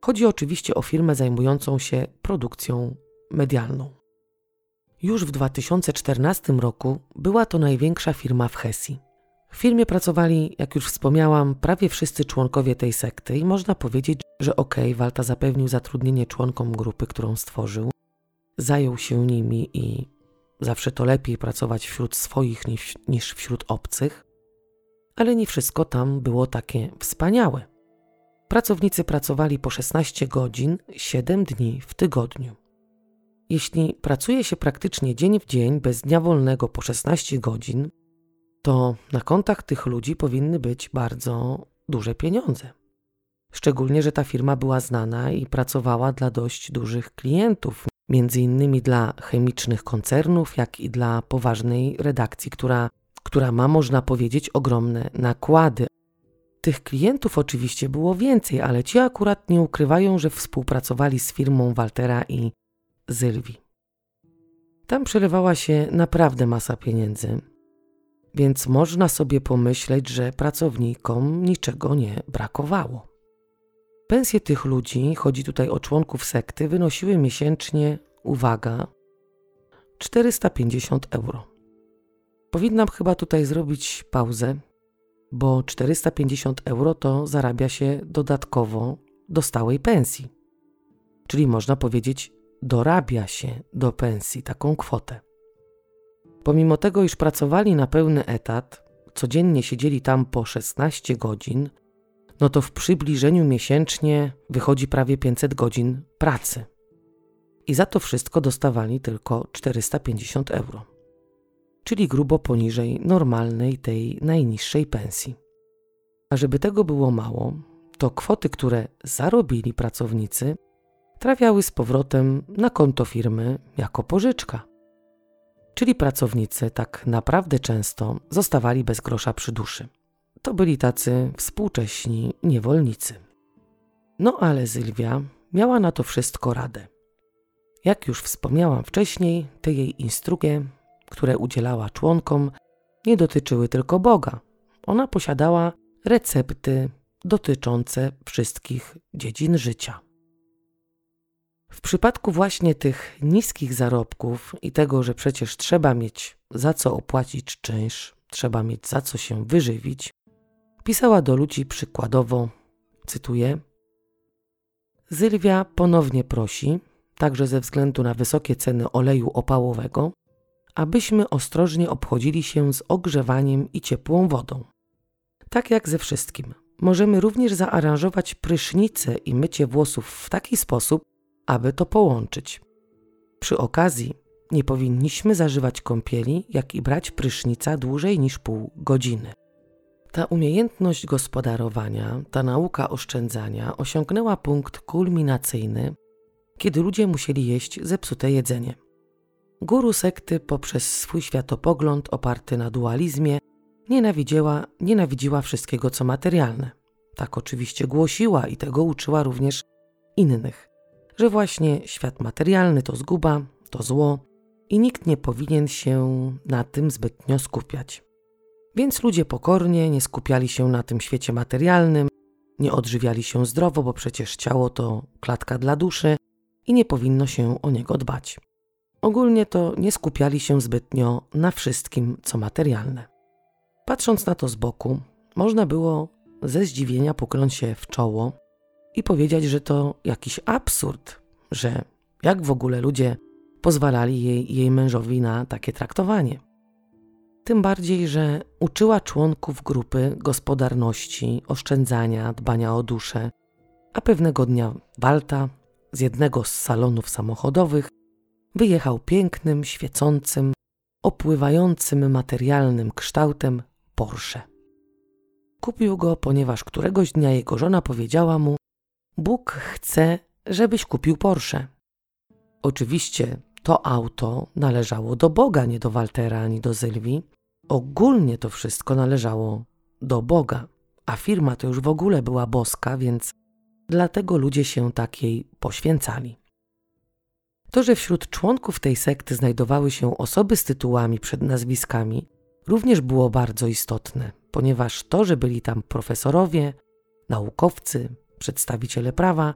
S1: Chodzi oczywiście o firmę zajmującą się produkcją medialną. Już w 2014 roku była to największa firma w Hesji. W firmie pracowali, jak już wspomniałam, prawie wszyscy członkowie tej sekty i można powiedzieć, że ok, Walta zapewnił zatrudnienie członkom grupy, którą stworzył, zajął się nimi i zawsze to lepiej pracować wśród swoich niż, niż wśród obcych, ale nie wszystko tam było takie wspaniałe. Pracownicy pracowali po 16 godzin, 7 dni w tygodniu. Jeśli pracuje się praktycznie dzień w dzień bez dnia wolnego po 16 godzin, to na kontach tych ludzi powinny być bardzo duże pieniądze. Szczególnie, że ta firma była znana i pracowała dla dość dużych klientów, między innymi dla chemicznych koncernów, jak i dla poważnej redakcji, która, która ma, można powiedzieć, ogromne nakłady. Tych klientów oczywiście było więcej, ale ci akurat nie ukrywają, że współpracowali z firmą Waltera i Zylwi. Tam przelewała się naprawdę masa pieniędzy, więc można sobie pomyśleć, że pracownikom niczego nie brakowało. Pensje tych ludzi, chodzi tutaj o członków sekty, wynosiły miesięcznie, uwaga, 450 euro. Powinnam chyba tutaj zrobić pauzę, bo 450 euro to zarabia się dodatkowo do stałej pensji. Czyli można powiedzieć, dorabia się do pensji taką kwotę. Pomimo tego, iż pracowali na pełny etat, codziennie siedzieli tam po 16 godzin, no to w przybliżeniu miesięcznie wychodzi prawie 500 godzin pracy. I za to wszystko dostawali tylko 450 euro, czyli grubo poniżej normalnej tej najniższej pensji. A żeby tego było mało, to kwoty, które zarobili pracownicy, trafiały z powrotem na konto firmy jako pożyczka. Czyli pracownicy tak naprawdę często zostawali bez grosza przy duszy. To byli tacy współcześni niewolnicy. No ale Sylwia miała na to wszystko radę. Jak już wspomniałam wcześniej, te jej instrukcje, które udzielała członkom, nie dotyczyły tylko Boga. Ona posiadała recepty dotyczące wszystkich dziedzin życia. W przypadku właśnie tych niskich zarobków i tego, że przecież trzeba mieć za co opłacić czynsz, trzeba mieć za co się wyżywić, pisała do ludzi przykładowo, cytuję: Zylwia ponownie prosi, także ze względu na wysokie ceny oleju opałowego, abyśmy ostrożnie obchodzili się z ogrzewaniem i ciepłą wodą. Tak jak ze wszystkim, możemy również zaaranżować prysznice i mycie włosów w taki sposób, aby to połączyć. Przy okazji nie powinniśmy zażywać kąpieli, jak i brać prysznica dłużej niż pół godziny. Ta umiejętność gospodarowania, ta nauka oszczędzania osiągnęła punkt kulminacyjny, kiedy ludzie musieli jeść zepsute jedzenie. Guru sekty poprzez swój światopogląd oparty na dualizmie nienawidziła, nienawidziła wszystkiego co materialne. Tak oczywiście głosiła i tego uczyła również innych że właśnie świat materialny to zguba, to zło i nikt nie powinien się na tym zbytnio skupiać. Więc ludzie pokornie nie skupiali się na tym świecie materialnym, nie odżywiali się zdrowo, bo przecież ciało to klatka dla duszy i nie powinno się o niego dbać. Ogólnie to nie skupiali się zbytnio na wszystkim, co materialne. Patrząc na to z boku, można było ze zdziwienia pokrąć się w czoło i powiedzieć, że to jakiś absurd, że jak w ogóle ludzie pozwalali jej, jej mężowi na takie traktowanie. Tym bardziej, że uczyła członków grupy gospodarności, oszczędzania, dbania o duszę, a pewnego dnia Walta z jednego z salonów samochodowych wyjechał pięknym, świecącym, opływającym materialnym kształtem Porsche. Kupił go, ponieważ któregoś dnia jego żona powiedziała mu, Bóg chce, żebyś kupił Porsche. Oczywiście to auto należało do Boga, nie do Waltera ani do Sylwii. Ogólnie to wszystko należało do Boga, a firma to już w ogóle była boska, więc dlatego ludzie się takiej poświęcali. To, że wśród członków tej sekty znajdowały się osoby z tytułami przed nazwiskami, również było bardzo istotne, ponieważ to, że byli tam profesorowie, naukowcy, przedstawiciele prawa,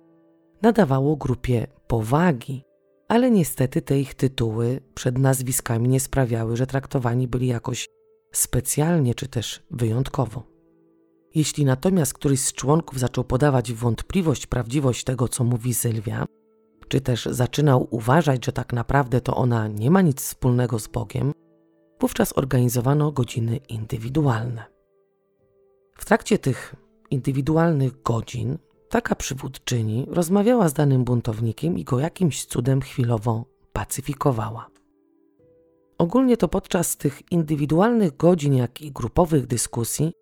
S1: nadawało grupie powagi, ale niestety te ich tytuły przed nazwiskami nie sprawiały, że traktowani byli jakoś specjalnie czy też wyjątkowo. Jeśli natomiast któryś z członków zaczął podawać wątpliwość prawdziwość tego, co mówi Sylwia, czy też zaczynał uważać, że tak naprawdę to ona nie ma nic wspólnego z Bogiem, wówczas organizowano godziny indywidualne. W trakcie tych indywidualnych godzin taka przywódczyni rozmawiała z danym buntownikiem i go jakimś cudem chwilowo pacyfikowała. Ogólnie to podczas tych indywidualnych godzin, jak i grupowych dyskusji,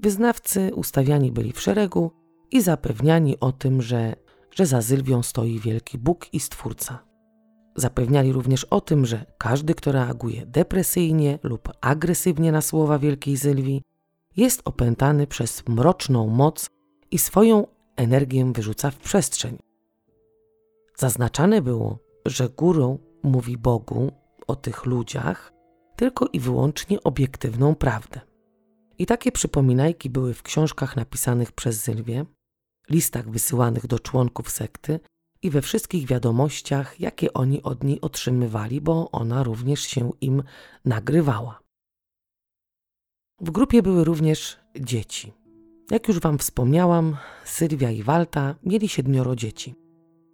S1: wyznawcy ustawiani byli w szeregu i zapewniani o tym, że że za Sylwią stoi wielki Bóg i Stwórca. Zapewniali również o tym, że każdy, kto reaguje depresyjnie lub agresywnie na słowa wielkiej Sylwii, jest opętany przez mroczną moc i swoją energię wyrzuca w przestrzeń. Zaznaczane było, że górą mówi Bogu o tych ludziach tylko i wyłącznie obiektywną prawdę. I takie przypominajki były w książkach napisanych przez Sylwię, listach wysyłanych do członków sekty i we wszystkich wiadomościach, jakie oni od niej otrzymywali, bo ona również się im nagrywała. W grupie były również dzieci. Jak już Wam wspomniałam, Sylwia i Walta mieli siedmioro dzieci.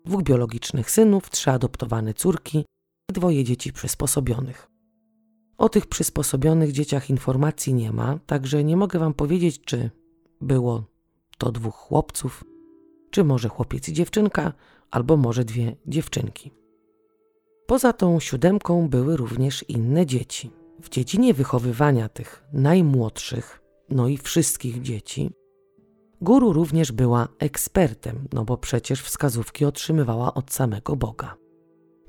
S1: Dwóch biologicznych synów, trzy adoptowane córki dwoje dzieci przysposobionych. O tych przysposobionych dzieciach informacji nie ma, także nie mogę Wam powiedzieć, czy było to dwóch chłopców, czy może chłopiec i dziewczynka, albo może dwie dziewczynki. Poza tą siódemką były również inne dzieci. W dziedzinie wychowywania tych najmłodszych, no i wszystkich dzieci, guru również była ekspertem, no bo przecież wskazówki otrzymywała od samego Boga.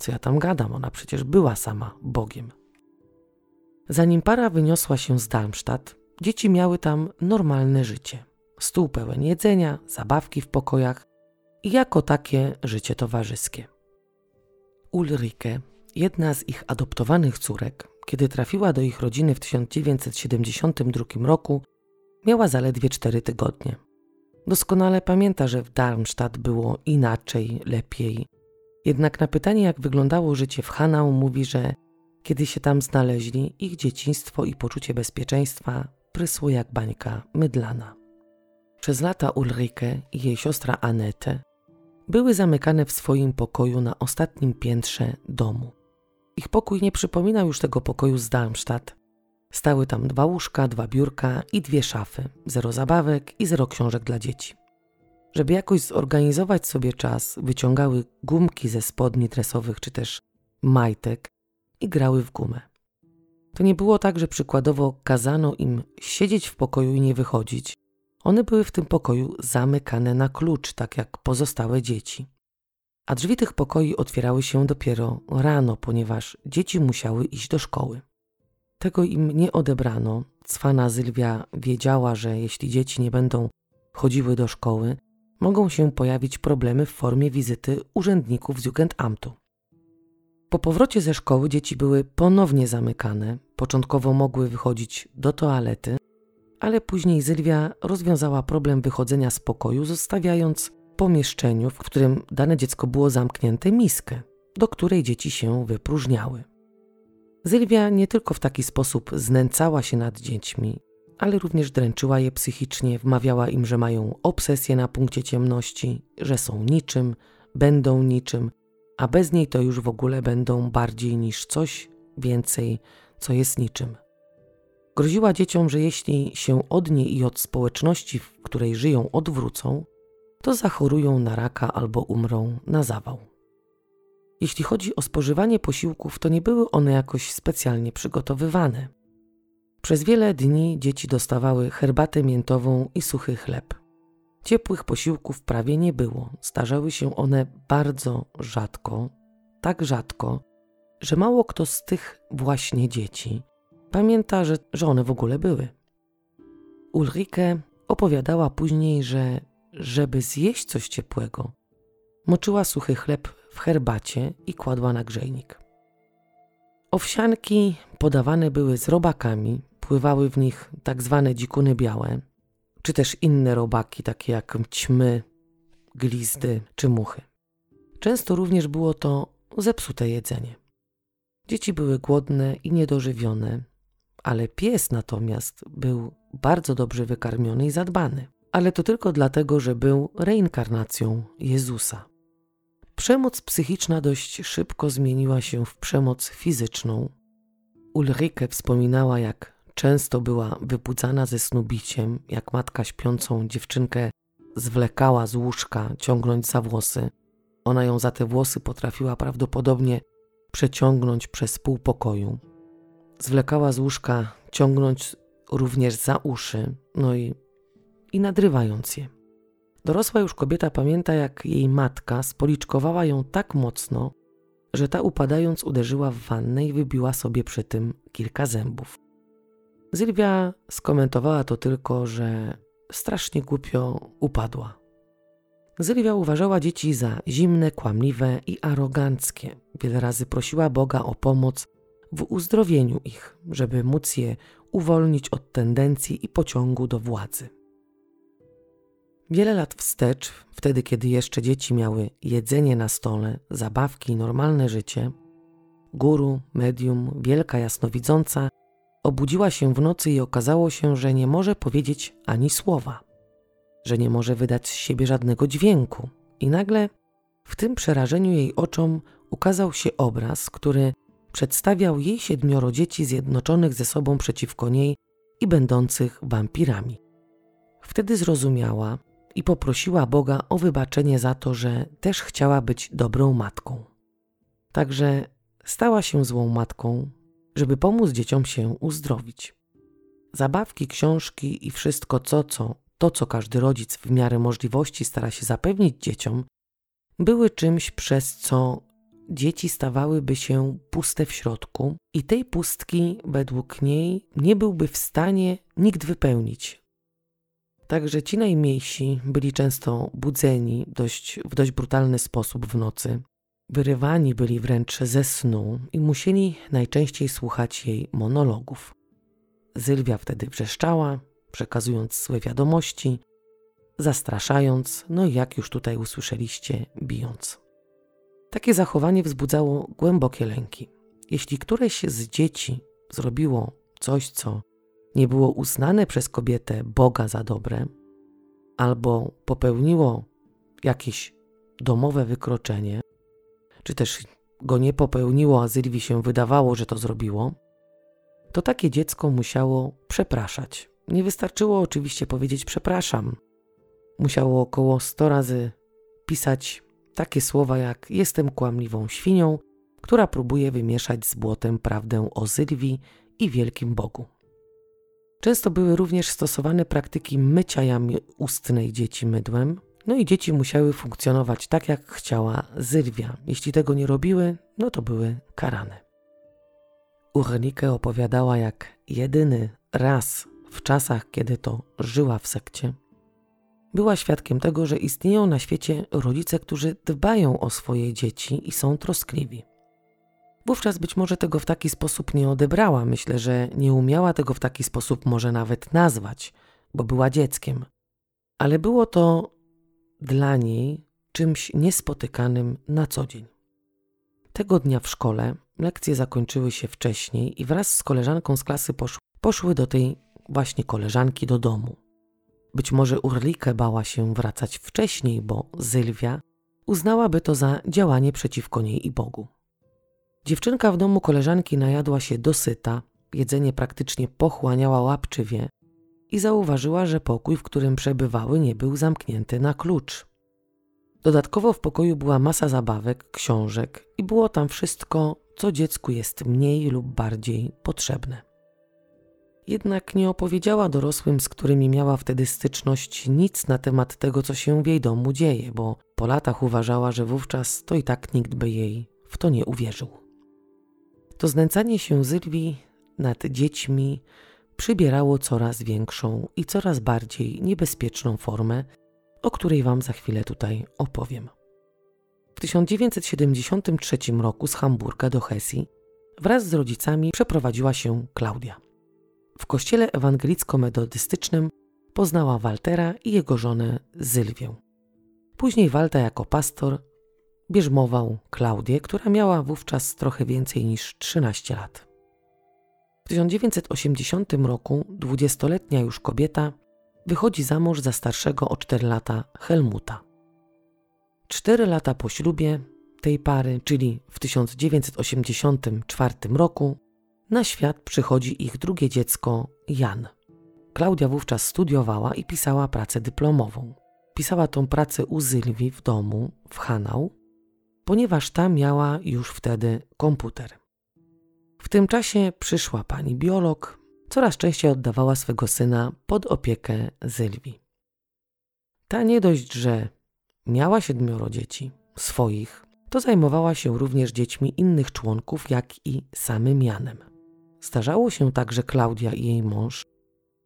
S1: Co ja tam gadam, ona przecież była sama Bogiem. Zanim para wyniosła się z Darmstadt, dzieci miały tam normalne życie stół pełen jedzenia, zabawki w pokojach i jako takie życie towarzyskie. Ulrike, jedna z ich adoptowanych córek, kiedy trafiła do ich rodziny w 1972 roku, miała zaledwie cztery tygodnie. Doskonale pamięta, że w Darmstadt było inaczej, lepiej. Jednak na pytanie, jak wyglądało życie w Hanau, mówi, że kiedy się tam znaleźli, ich dzieciństwo i poczucie bezpieczeństwa prysło jak bańka mydlana. Przez lata Ulrike i jej siostra Anette były zamykane w swoim pokoju na ostatnim piętrze domu. Ich pokój nie przypominał już tego pokoju z Darmstadt. Stały tam dwa łóżka, dwa biurka i dwie szafy, zero zabawek i zero książek dla dzieci. Żeby jakoś zorganizować sobie czas, wyciągały gumki ze spodni dresowych czy też majtek i grały w gumę. To nie było tak, że przykładowo kazano im siedzieć w pokoju i nie wychodzić, one były w tym pokoju zamykane na klucz, tak jak pozostałe dzieci. A drzwi tych pokoi otwierały się dopiero rano, ponieważ dzieci musiały iść do szkoły. Tego im nie odebrano. Cwana Sylwia wiedziała, że jeśli dzieci nie będą chodziły do szkoły, mogą się pojawić problemy w formie wizyty urzędników z Jugendamtu. Po powrocie ze szkoły dzieci były ponownie zamykane. Początkowo mogły wychodzić do toalety, ale później Sylwia rozwiązała problem wychodzenia z pokoju, zostawiając w pomieszczeniu, w którym dane dziecko było zamknięte, miskę, do której dzieci się wypróżniały. Sylwia nie tylko w taki sposób znęcała się nad dziećmi, ale również dręczyła je psychicznie, wmawiała im, że mają obsesję na punkcie ciemności, że są niczym, będą niczym, a bez niej to już w ogóle będą bardziej niż coś więcej, co jest niczym. Groziła dzieciom, że jeśli się od niej i od społeczności, w której żyją, odwrócą, to zachorują na raka albo umrą na zawał. Jeśli chodzi o spożywanie posiłków, to nie były one jakoś specjalnie przygotowywane. Przez wiele dni dzieci dostawały herbatę miętową i suchy chleb. Ciepłych posiłków prawie nie było, zdarzały się one bardzo rzadko, tak rzadko, że mało kto z tych właśnie dzieci Pamięta, że, że one w ogóle były. Ulrike opowiadała później, że żeby zjeść coś ciepłego, moczyła suchy chleb w herbacie i kładła na grzejnik. Owsianki podawane były z robakami, pływały w nich tak zwane dzikuny białe, czy też inne robaki, takie jak ćmy, glizdy czy muchy. Często również było to zepsute jedzenie. Dzieci były głodne i niedożywione, ale pies natomiast był bardzo dobrze wykarmiony i zadbany. Ale to tylko dlatego, że był reinkarnacją Jezusa. Przemoc psychiczna dość szybko zmieniła się w przemoc fizyczną. Ulrike wspominała, jak często była wybudzana ze snu biciem, jak matka śpiącą dziewczynkę zwlekała z łóżka, ciągnąć za włosy. Ona ją za te włosy potrafiła prawdopodobnie przeciągnąć przez pół pokoju. Zwlekała z łóżka, ciągnąć również za uszy, no i, i nadrywając je. Dorosła już kobieta pamięta, jak jej matka spoliczkowała ją tak mocno, że ta upadając uderzyła w wannę i wybiła sobie przy tym kilka zębów. Sylwia skomentowała to tylko, że strasznie głupio upadła. Sylwia uważała dzieci za zimne, kłamliwe i aroganckie. Wiele razy prosiła Boga o pomoc w uzdrowieniu ich, żeby móc je uwolnić od tendencji i pociągu do władzy. Wiele lat wstecz, wtedy kiedy jeszcze dzieci miały jedzenie na stole, zabawki i normalne życie, guru, medium, wielka jasnowidząca obudziła się w nocy i okazało się, że nie może powiedzieć ani słowa, że nie może wydać z siebie żadnego dźwięku. I nagle w tym przerażeniu jej oczom ukazał się obraz, który przedstawiał jej siedmioro dzieci zjednoczonych ze sobą przeciwko niej i będących wampirami. Wtedy zrozumiała i poprosiła Boga o wybaczenie za to, że też chciała być dobrą matką. Także stała się złą matką, żeby pomóc dzieciom się uzdrowić. Zabawki, książki i wszystko co, co, to co każdy rodzic w miarę możliwości stara się zapewnić dzieciom, były czymś, przez co dzieci stawałyby się puste w środku i tej pustki według niej nie byłby w stanie nikt wypełnić. Także ci najmniejsi byli często budzeni dość, w dość brutalny sposób w nocy. Wyrywani byli wręcz ze snu i musieli najczęściej słuchać jej monologów. Sylwia wtedy wrzeszczała, przekazując złe wiadomości, zastraszając, no i jak już tutaj usłyszeliście, bijąc. Takie zachowanie wzbudzało głębokie lęki. Jeśli któreś z dzieci zrobiło coś, co nie było uznane przez kobietę Boga za dobre, albo popełniło jakieś domowe wykroczenie, czy też go nie popełniło, a Zylwii się wydawało, że to zrobiło, to takie dziecko musiało przepraszać. Nie wystarczyło oczywiście powiedzieć przepraszam. Musiało około 100 razy pisać takie słowa jak jestem kłamliwą świnią, która próbuje wymieszać z błotem prawdę o Sylwii i wielkim Bogu. Często były również stosowane praktyki mycia jamy ustnej dzieci mydłem, no i dzieci musiały funkcjonować tak, jak chciała Sylwia. Jeśli tego nie robiły, no to były karane. Urlike opowiadała, jak jedyny raz w czasach, kiedy to żyła w sekcie, była świadkiem tego, że istnieją na świecie rodzice, którzy dbają o swoje dzieci i są troskliwi. Wówczas być może tego w taki sposób nie odebrała, myślę, że nie umiała tego w taki sposób może nawet nazwać, bo była dzieckiem. Ale było to dla niej czymś niespotykanym na co dzień. Tego dnia w szkole lekcje zakończyły się wcześniej i wraz z koleżanką z klasy poszły, poszły do tej właśnie koleżanki do domu. Być może Urlike bała się wracać wcześniej, bo Sylwia uznałaby to za działanie przeciwko niej i Bogu. Dziewczynka w domu koleżanki najadła się dosyta, jedzenie praktycznie pochłaniała łapczywie i zauważyła, że pokój, w którym przebywały, nie był zamknięty na klucz. Dodatkowo w pokoju była masa zabawek, książek i było tam wszystko, co dziecku jest mniej lub bardziej potrzebne. Jednak nie opowiedziała dorosłym, z którymi miała wtedy styczność, nic na temat tego, co się w jej domu dzieje, bo po latach uważała, że wówczas to i tak nikt by jej w to nie uwierzył. To znęcanie się Zylwii nad dziećmi przybierało coraz większą i coraz bardziej niebezpieczną formę o której Wam za chwilę tutaj opowiem. W 1973 roku z Hamburga do Hesji wraz z rodzicami przeprowadziła się Klaudia. W kościele ewangelicko-metodystycznym poznała Waltera i jego żonę Sylwię. Później Walta jako pastor bierzmował Klaudię, która miała wówczas trochę więcej niż 13 lat. W 1980 roku dwudziestoletnia już kobieta wychodzi za mąż za starszego o 4 lata Helmuta. Cztery lata po ślubie tej pary, czyli w 1984 roku, na świat przychodzi ich drugie dziecko Jan. Klaudia wówczas studiowała i pisała pracę dyplomową. Pisała tą pracę u Zylwii w domu w Hanau, ponieważ ta miała już wtedy komputer. W tym czasie przyszła pani biolog, coraz częściej oddawała swego syna pod opiekę Zylwii. Ta nie dość, że miała siedmioro dzieci swoich, to zajmowała się również dziećmi innych członków, jak i samym Janem. Zdarzało się tak, że Klaudia i jej mąż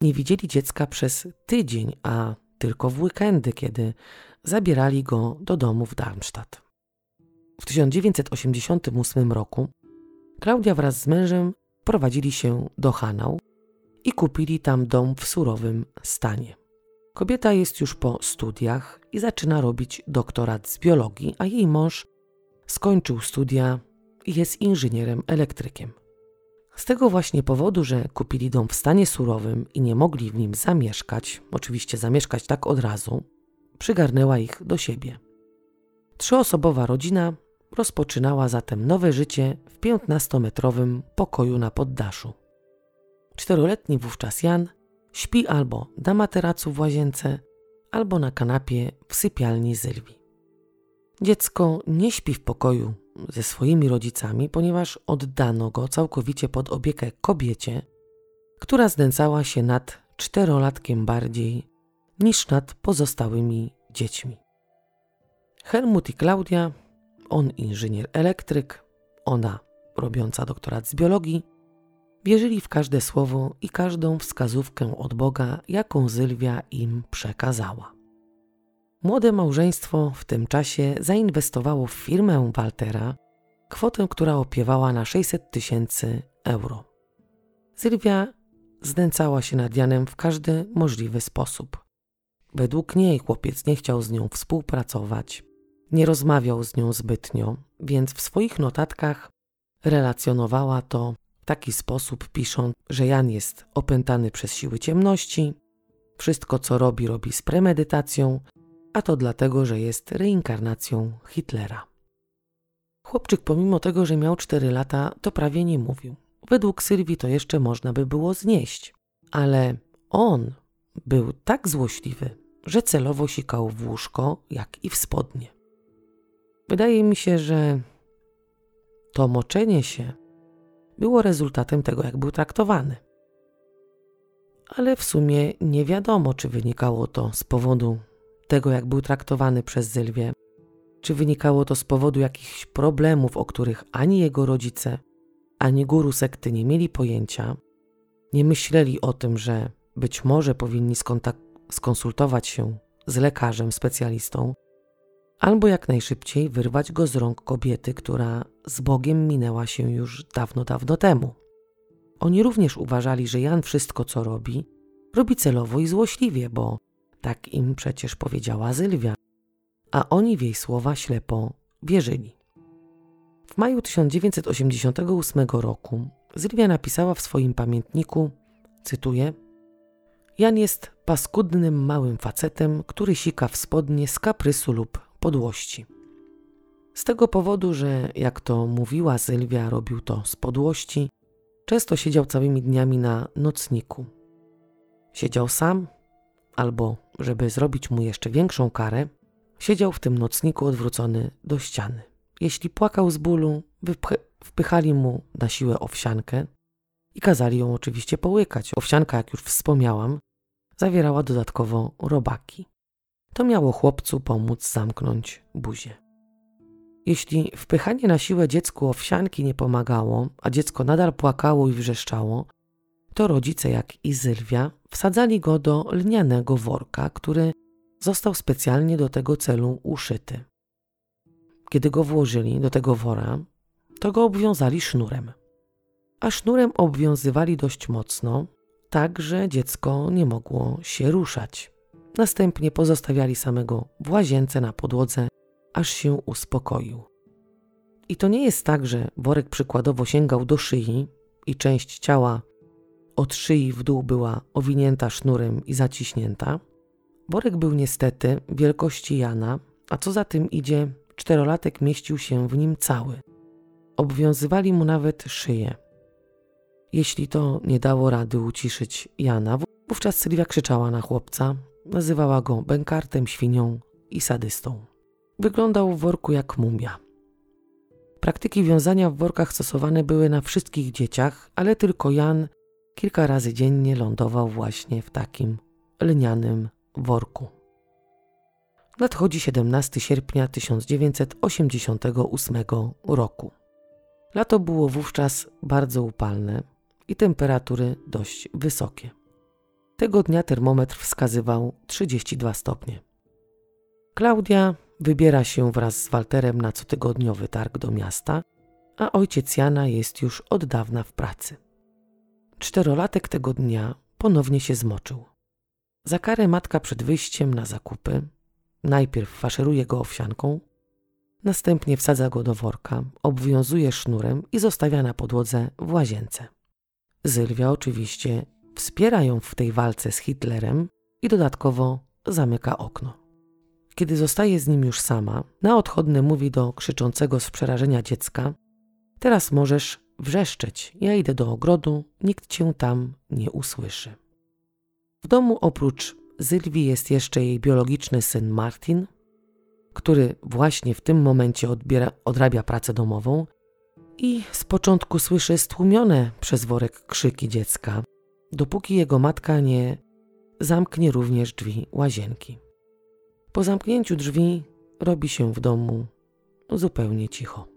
S1: nie widzieli dziecka przez tydzień, a tylko w weekendy, kiedy zabierali go do domu w Darmstadt. W 1988 roku Klaudia wraz z mężem prowadzili się do Hanau i kupili tam dom w surowym stanie. Kobieta jest już po studiach i zaczyna robić doktorat z biologii, a jej mąż skończył studia i jest inżynierem elektrykiem. Z tego właśnie powodu, że kupili dom w stanie surowym i nie mogli w nim zamieszkać, oczywiście zamieszkać tak od razu, przygarnęła ich do siebie. Trzyosobowa rodzina rozpoczynała zatem nowe życie w 15-metrowym pokoju na poddaszu. Czteroletni wówczas Jan śpi albo na materacu w łazience, albo na kanapie w sypialni Sylwii. Dziecko nie śpi w pokoju ze swoimi rodzicami, ponieważ oddano go całkowicie pod opiekę kobiecie, która znęcała się nad czterolatkiem bardziej niż nad pozostałymi dziećmi. Helmut i Klaudia, on inżynier elektryk, ona robiąca doktorat z biologii, wierzyli w każde słowo i każdą wskazówkę od Boga, jaką Sylwia im przekazała. Młode małżeństwo w tym czasie zainwestowało w firmę Waltera kwotę, która opiewała na 600 tysięcy euro. Sylwia znęcała się nad Janem w każdy możliwy sposób. Według niej chłopiec nie chciał z nią współpracować, nie rozmawiał z nią zbytnio, więc w swoich notatkach relacjonowała to w taki sposób, pisząc, że Jan jest opętany przez siły ciemności, wszystko co robi, robi z premedytacją a to dlatego, że jest reinkarnacją Hitlera. Chłopczyk, pomimo tego, że miał 4 lata, to prawie nie mówił. Według Sylwii to jeszcze można by było znieść, ale on był tak złośliwy, że celowo sikał w łóżko, jak i w spodnie. Wydaje mi się, że to moczenie się było rezultatem tego, jak był traktowany. Ale w sumie nie wiadomo, czy wynikało to z powodu tego, jak był traktowany przez Sylwię. Czy wynikało to z powodu jakichś problemów, o których ani jego rodzice, ani guru sekty nie mieli pojęcia, nie myśleli o tym, że być może powinni skonsultować się z lekarzem, specjalistą, albo jak najszybciej wyrwać go z rąk kobiety, która z Bogiem minęła się już dawno, dawno temu. Oni również uważali, że Jan wszystko, co robi, robi celowo i złośliwie, bo tak im przecież powiedziała Sylwia, a oni w jej słowa ślepo wierzyli. W maju 1988 roku Sylwia napisała w swoim pamiętniku, cytuję, Jan jest paskudnym małym facetem, który sika w spodnie z kaprysu lub podłości. Z tego powodu, że jak to mówiła Sylwia, robił to z podłości, często siedział całymi dniami na nocniku. Siedział sam albo żeby zrobić mu jeszcze większą karę, siedział w tym nocniku odwrócony do ściany. Jeśli płakał z bólu, wpychali mu na siłę owsiankę i kazali ją oczywiście połykać. Owsianka, jak już wspomniałam, zawierała dodatkowo robaki. To miało chłopcu pomóc zamknąć buzię. Jeśli wpychanie na siłę dziecku owsianki nie pomagało, a dziecko nadal płakało i wrzeszczało, to rodzice, jak i Sylwia, wsadzali go do lnianego worka, który został specjalnie do tego celu uszyty. Kiedy go włożyli do tego wora, to go obwiązali sznurem. A sznurem obwiązywali dość mocno, tak że dziecko nie mogło się ruszać. Następnie pozostawiali samego w łazience na podłodze, aż się uspokoił. I to nie jest tak, że worek przykładowo sięgał do szyi i część ciała od szyi w dół była owinięta sznurem i zaciśnięta. Worek był niestety wielkości Jana, a co za tym idzie, czterolatek mieścił się w nim cały. Obwiązywali mu nawet szyję. Jeśli to nie dało rady uciszyć Jana, wówczas Sylwia krzyczała na chłopca, nazywała go bękartem, świnią i sadystą. Wyglądał w worku jak mumia. Praktyki wiązania w workach stosowane były na wszystkich dzieciach, ale tylko Jan kilka razy dziennie lądował właśnie w takim lnianym worku. Nadchodzi 17 sierpnia 1988 roku. Lato było wówczas bardzo upalne i temperatury dość wysokie. Tego dnia termometr wskazywał 32 stopnie. Klaudia wybiera się wraz z Walterem na cotygodniowy targ do miasta, a ojciec Jana jest już od dawna w pracy. Czterolatek tego dnia ponownie się zmoczył. Za karę matka przed wyjściem na zakupy najpierw faszeruje go owsianką, następnie wsadza go do worka, obwiązuje sznurem i zostawia na podłodze w łazience. Zylwia oczywiście wspiera ją w tej walce z Hitlerem i dodatkowo zamyka okno. Kiedy zostaje z nim już sama, na odchodny mówi do krzyczącego z przerażenia dziecka: Teraz możesz wrzeszczeć, ja idę do ogrodu, nikt cię tam nie usłyszy. W domu oprócz Zylwii jest jeszcze jej biologiczny syn Martin, który właśnie w tym momencie odbiera, odrabia pracę domową i z początku słyszy stłumione przez worek krzyki dziecka, dopóki jego matka nie zamknie również drzwi łazienki. Po zamknięciu drzwi robi się w domu zupełnie cicho.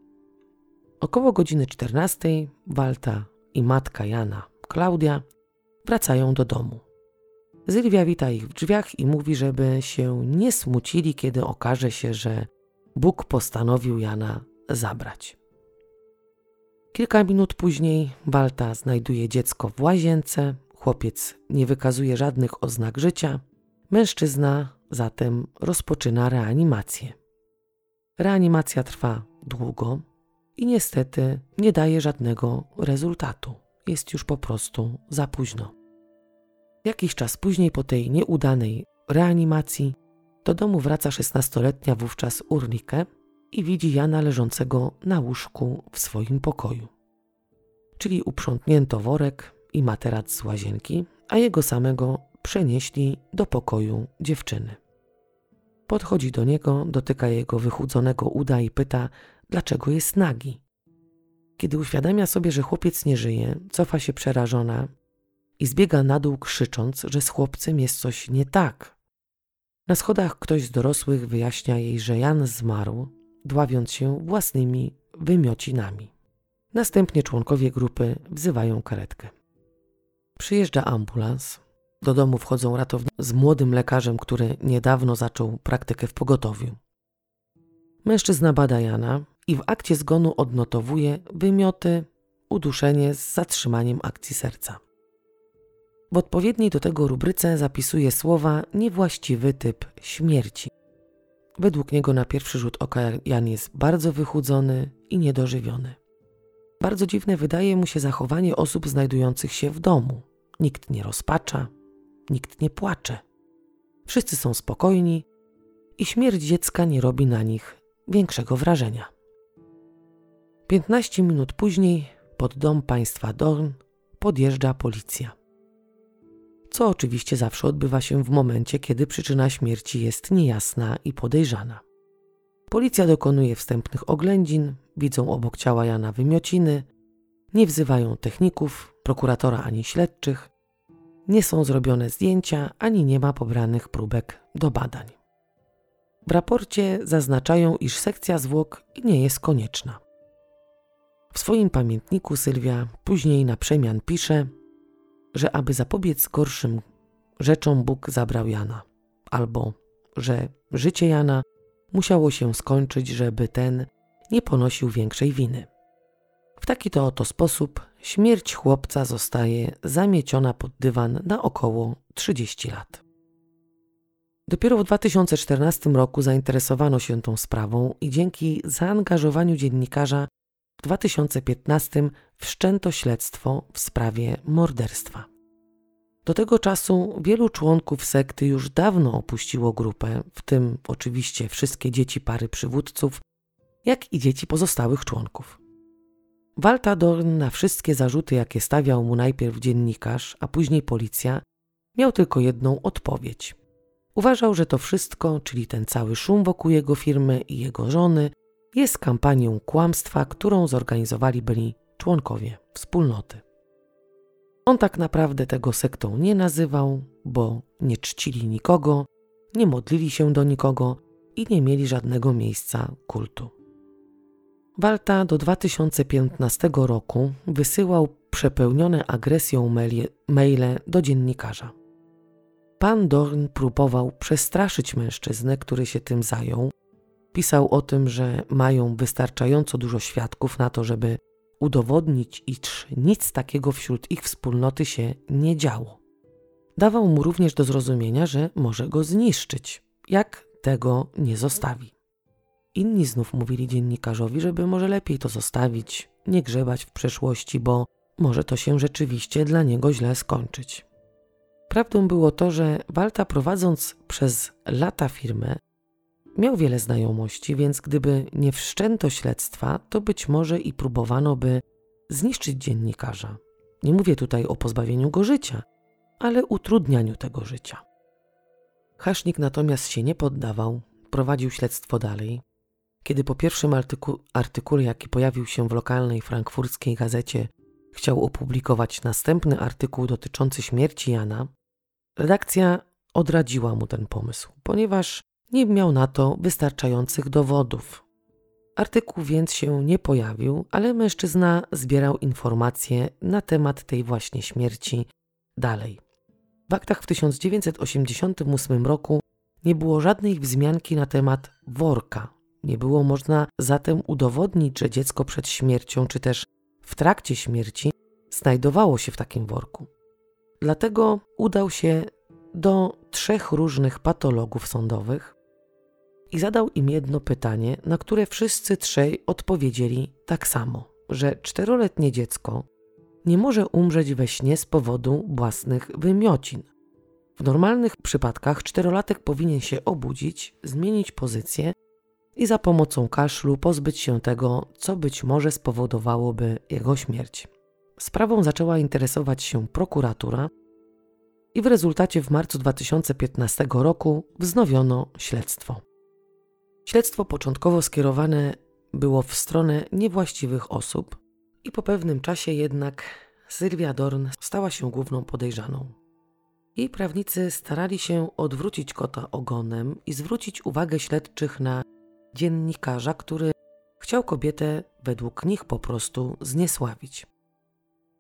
S1: Około godziny 14 Walta i matka Jana, Klaudia, wracają do domu. Zylwia wita ich w drzwiach i mówi, żeby się nie smucili, kiedy okaże się, że Bóg postanowił Jana zabrać. Kilka minut później Walta znajduje dziecko w łazience, chłopiec nie wykazuje żadnych oznak życia, mężczyzna zatem rozpoczyna reanimację. Reanimacja trwa długo i niestety nie daje żadnego rezultatu. Jest już po prostu za późno. Jakiś czas później, po tej nieudanej reanimacji, do domu wraca szesnastoletnia wówczas Urlike i widzi Jana leżącego na łóżku w swoim pokoju. Czyli uprzątnięto worek i materac z łazienki, a jego samego przenieśli do pokoju dziewczyny. Podchodzi do niego, dotyka jego wychudzonego uda i pyta, dlaczego jest nagi. Kiedy uświadamia sobie, że chłopiec nie żyje, cofa się przerażona i zbiega na dół krzycząc, że z chłopcem jest coś nie tak. Na schodach ktoś z dorosłych wyjaśnia jej, że Jan zmarł, dławiąc się własnymi wymiocinami. Następnie członkowie grupy wzywają karetkę. Przyjeżdża ambulans, do domu wchodzą ratownicy z młodym lekarzem, który niedawno zaczął praktykę w pogotowiu. Mężczyzna bada Jana i w akcie zgonu odnotowuje wymioty, uduszenie z zatrzymaniem akcji serca. W odpowiedniej do tego rubryce zapisuje słowa niewłaściwy typ śmierci. Według niego na pierwszy rzut oka Jan jest bardzo wychudzony i niedożywiony. Bardzo dziwne wydaje mu się zachowanie osób znajdujących się w domu. Nikt nie rozpacza, nikt nie płacze. Wszyscy są spokojni i śmierć dziecka nie robi na nich większego wrażenia. 15 minut później pod dom państwa Dorn podjeżdża policja. Co oczywiście zawsze odbywa się w momencie, kiedy przyczyna śmierci jest niejasna i podejrzana. Policja dokonuje wstępnych oględzin, widzą obok ciała Jana wymiociny, nie wzywają techników, prokuratora ani śledczych, nie są zrobione zdjęcia ani nie ma pobranych próbek do badań. W raporcie zaznaczają, iż sekcja zwłok nie jest konieczna. W swoim pamiętniku Sylwia później na przemian pisze, że aby zapobiec gorszym rzeczom Bóg zabrał Jana, albo że życie Jana musiało się skończyć, żeby ten nie ponosił większej winy. W taki to oto sposób śmierć chłopca zostaje zamieciona pod dywan na około 30 lat. Dopiero w 2014 roku zainteresowano się tą sprawą i dzięki zaangażowaniu dziennikarza w 2015 wszczęto śledztwo w sprawie morderstwa. Do tego czasu wielu członków sekty już dawno opuściło grupę, w tym oczywiście wszystkie dzieci pary przywódców, jak i dzieci pozostałych członków. Walta Dorn na wszystkie zarzuty, jakie stawiał mu najpierw dziennikarz, a później policja, miał tylko jedną odpowiedź. Uważał, że to wszystko, czyli ten cały szum wokół jego firmy i jego żony, jest kampanią kłamstwa, którą zorganizowali byli członkowie wspólnoty. On tak naprawdę tego sektą nie nazywał, bo nie czcili nikogo, nie modlili się do nikogo i nie mieli żadnego miejsca kultu. Walta do 2015 roku wysyłał przepełnione agresją maile do dziennikarza. Pan Dorn próbował przestraszyć mężczyznę, który się tym zajął. Pisał o tym, że mają wystarczająco dużo świadków na to, żeby udowodnić, iż nic takiego wśród ich wspólnoty się nie działo. Dawał mu również do zrozumienia, że może go zniszczyć, jak tego nie zostawi. Inni znów mówili dziennikarzowi, żeby może lepiej to zostawić, nie grzebać w przeszłości, bo może to się rzeczywiście dla niego źle skończyć. Prawdą było to, że Walta prowadząc przez lata firmę, miał wiele znajomości, więc gdyby nie wszczęto śledztwa, to być może i próbowano by zniszczyć dziennikarza. Nie mówię tutaj o pozbawieniu go życia, ale utrudnianiu tego życia. Hasznik natomiast się nie poddawał, prowadził śledztwo dalej. Kiedy po pierwszym artyku artykule, jaki pojawił się w lokalnej frankfurckiej gazecie, chciał opublikować następny artykuł dotyczący śmierci Jana, redakcja odradziła mu ten pomysł, ponieważ nie miał na to wystarczających dowodów. Artykuł więc się nie pojawił, ale mężczyzna zbierał informacje na temat tej właśnie śmierci dalej. W aktach w 1988 roku nie było żadnej wzmianki na temat worka. Nie było można zatem udowodnić, że dziecko przed śmiercią czy też w trakcie śmierci znajdowało się w takim worku. Dlatego udał się do trzech różnych patologów sądowych, i zadał im jedno pytanie, na które wszyscy trzej odpowiedzieli tak samo, że czteroletnie dziecko nie może umrzeć we śnie z powodu własnych wymiocin. W normalnych przypadkach czterolatek powinien się obudzić, zmienić pozycję i za pomocą kaszlu pozbyć się tego, co być może spowodowałoby jego śmierć. Sprawą zaczęła interesować się prokuratura i w rezultacie w marcu 2015 roku wznowiono śledztwo. Śledztwo początkowo skierowane było w stronę niewłaściwych osób i po pewnym czasie jednak Sylwia Dorn stała się główną podejrzaną. Jej prawnicy starali się odwrócić kota ogonem i zwrócić uwagę śledczych na dziennikarza, który chciał kobietę według nich po prostu zniesławić.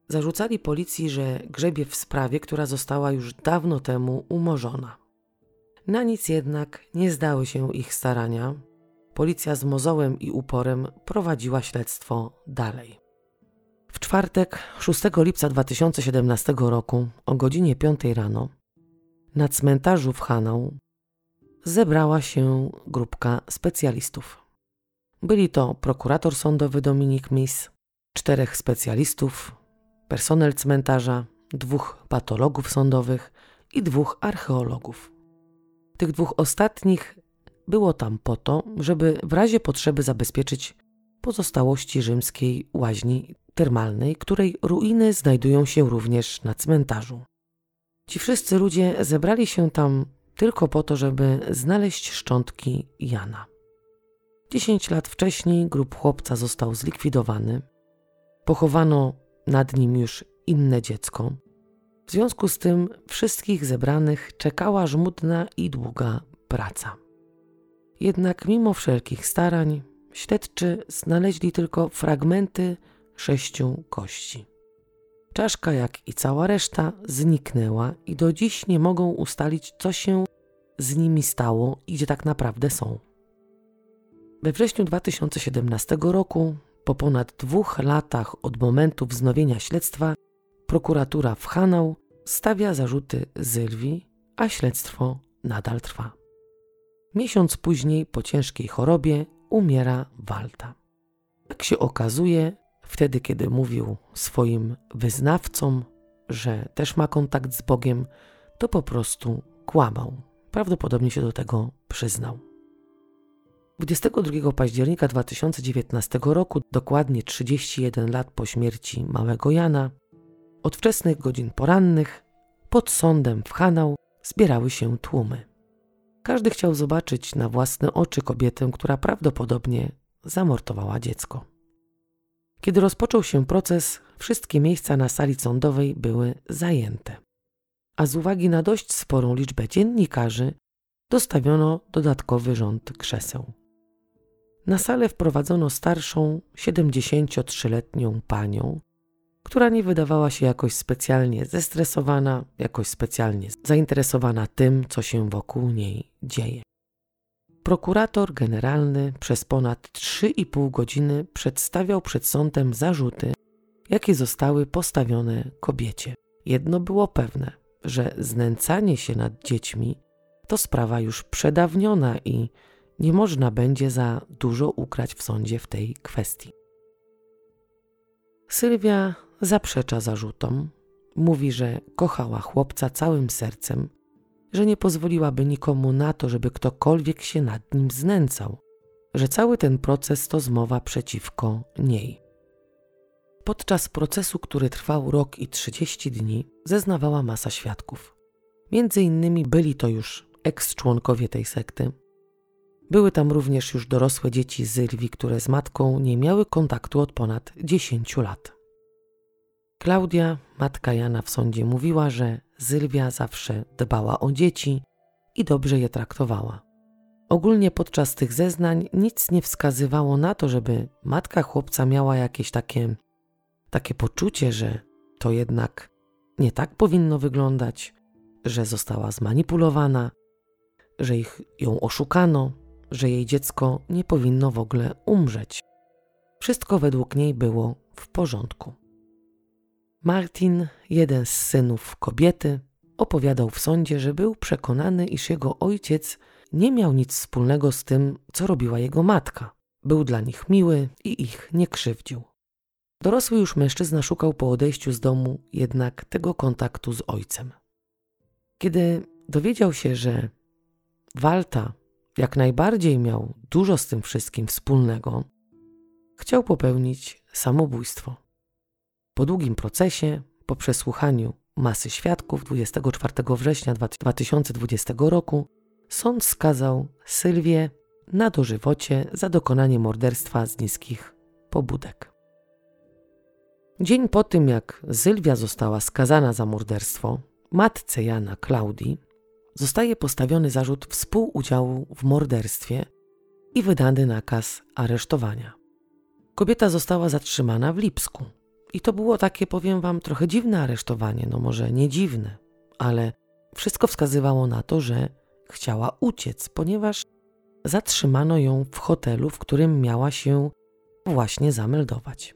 S1: Zarzucali policji, że grzebie w sprawie, która została już dawno temu umorzona. Na nic jednak nie zdały się ich starania. Policja z mozołem i uporem prowadziła śledztwo dalej. W czwartek, 6 lipca 2017 roku, o godzinie 5 rano, na cmentarzu w Hanau zebrała się grupka specjalistów. Byli to prokurator sądowy Dominik Mis, czterech specjalistów, personel cmentarza, dwóch patologów sądowych i dwóch archeologów. Tych dwóch ostatnich było tam po to, żeby w razie potrzeby zabezpieczyć pozostałości rzymskiej łaźni termalnej, której ruiny znajdują się również na cmentarzu. Ci wszyscy ludzie zebrali się tam tylko po to, żeby znaleźć szczątki Jana. Dziesięć lat wcześniej grup chłopca został zlikwidowany. Pochowano nad nim już inne dziecko. W związku z tym wszystkich zebranych czekała żmudna i długa praca. Jednak mimo wszelkich starań, śledczy znaleźli tylko fragmenty sześciu kości. Czaszka, jak i cała reszta, zniknęła i do dziś nie mogą ustalić, co się z nimi stało i gdzie tak naprawdę są. We wrześniu 2017 roku, po ponad dwóch latach od momentu wznowienia śledztwa, prokuratura w Hanau stawia zarzuty Sylwii, a śledztwo nadal trwa. Miesiąc później, po ciężkiej chorobie, umiera Walta. Jak się okazuje, wtedy, kiedy mówił swoim wyznawcom, że też ma kontakt z Bogiem, to po prostu kłamał. Prawdopodobnie się do tego przyznał. 22 października 2019 roku, dokładnie 31 lat po śmierci małego Jana, od wczesnych godzin porannych pod sądem w Hanau zbierały się tłumy. Każdy chciał zobaczyć na własne oczy kobietę, która prawdopodobnie zamordowała dziecko. Kiedy rozpoczął się proces, wszystkie miejsca na sali sądowej były zajęte. A z uwagi na dość sporą liczbę dziennikarzy, dostawiono dodatkowy rząd krzeseł. Na salę wprowadzono starszą, 73-letnią panią, która nie wydawała się jakoś specjalnie zestresowana, jakoś specjalnie zainteresowana tym, co się wokół niej dzieje. Prokurator generalny przez ponad 3,5 godziny przedstawiał przed sądem zarzuty, jakie zostały postawione kobiecie. Jedno było pewne, że znęcanie się nad dziećmi to sprawa już przedawniona i nie można będzie za dużo ukrać w sądzie w tej kwestii. Sylwia zaprzecza zarzutom, mówi, że kochała chłopca całym sercem, że nie pozwoliłaby nikomu na to, żeby ktokolwiek się nad nim znęcał, że cały ten proces to zmowa przeciwko niej. Podczas procesu, który trwał rok i 30 dni, zeznawała masa świadków. Między innymi byli to już eks-członkowie tej sekty. Były tam również już dorosłe dzieci Zylwi, które z matką nie miały kontaktu od ponad 10 lat. Klaudia, matka Jana w sądzie, mówiła, że Sylwia zawsze dbała o dzieci i dobrze je traktowała. Ogólnie podczas tych zeznań nic nie wskazywało na to, żeby matka chłopca miała jakieś takie, takie poczucie, że to jednak nie tak powinno wyglądać, że została zmanipulowana, że ich ją oszukano, że jej dziecko nie powinno w ogóle umrzeć. Wszystko według niej było w porządku. Martin, jeden z synów kobiety, opowiadał w sądzie, że był przekonany, iż jego ojciec nie miał nic wspólnego z tym, co robiła jego matka. Był dla nich miły i ich nie krzywdził. Dorosły już mężczyzna szukał po odejściu z domu jednak tego kontaktu z ojcem. Kiedy dowiedział się, że Walta jak najbardziej miał dużo z tym wszystkim wspólnego, chciał popełnić samobójstwo. Po długim procesie, po przesłuchaniu masy świadków 24 września 2020 roku, sąd skazał Sylwię na dożywocie za dokonanie morderstwa z niskich pobudek. Dzień po tym, jak Sylwia została skazana za morderstwo, matce Jana Klaudii zostaje postawiony zarzut współudziału w morderstwie i wydany nakaz aresztowania. Kobieta została zatrzymana w Lipsku, i to było takie, powiem wam, trochę dziwne aresztowanie. No może nie dziwne, ale wszystko wskazywało na to, że chciała uciec, ponieważ zatrzymano ją w hotelu, w którym miała się właśnie zameldować.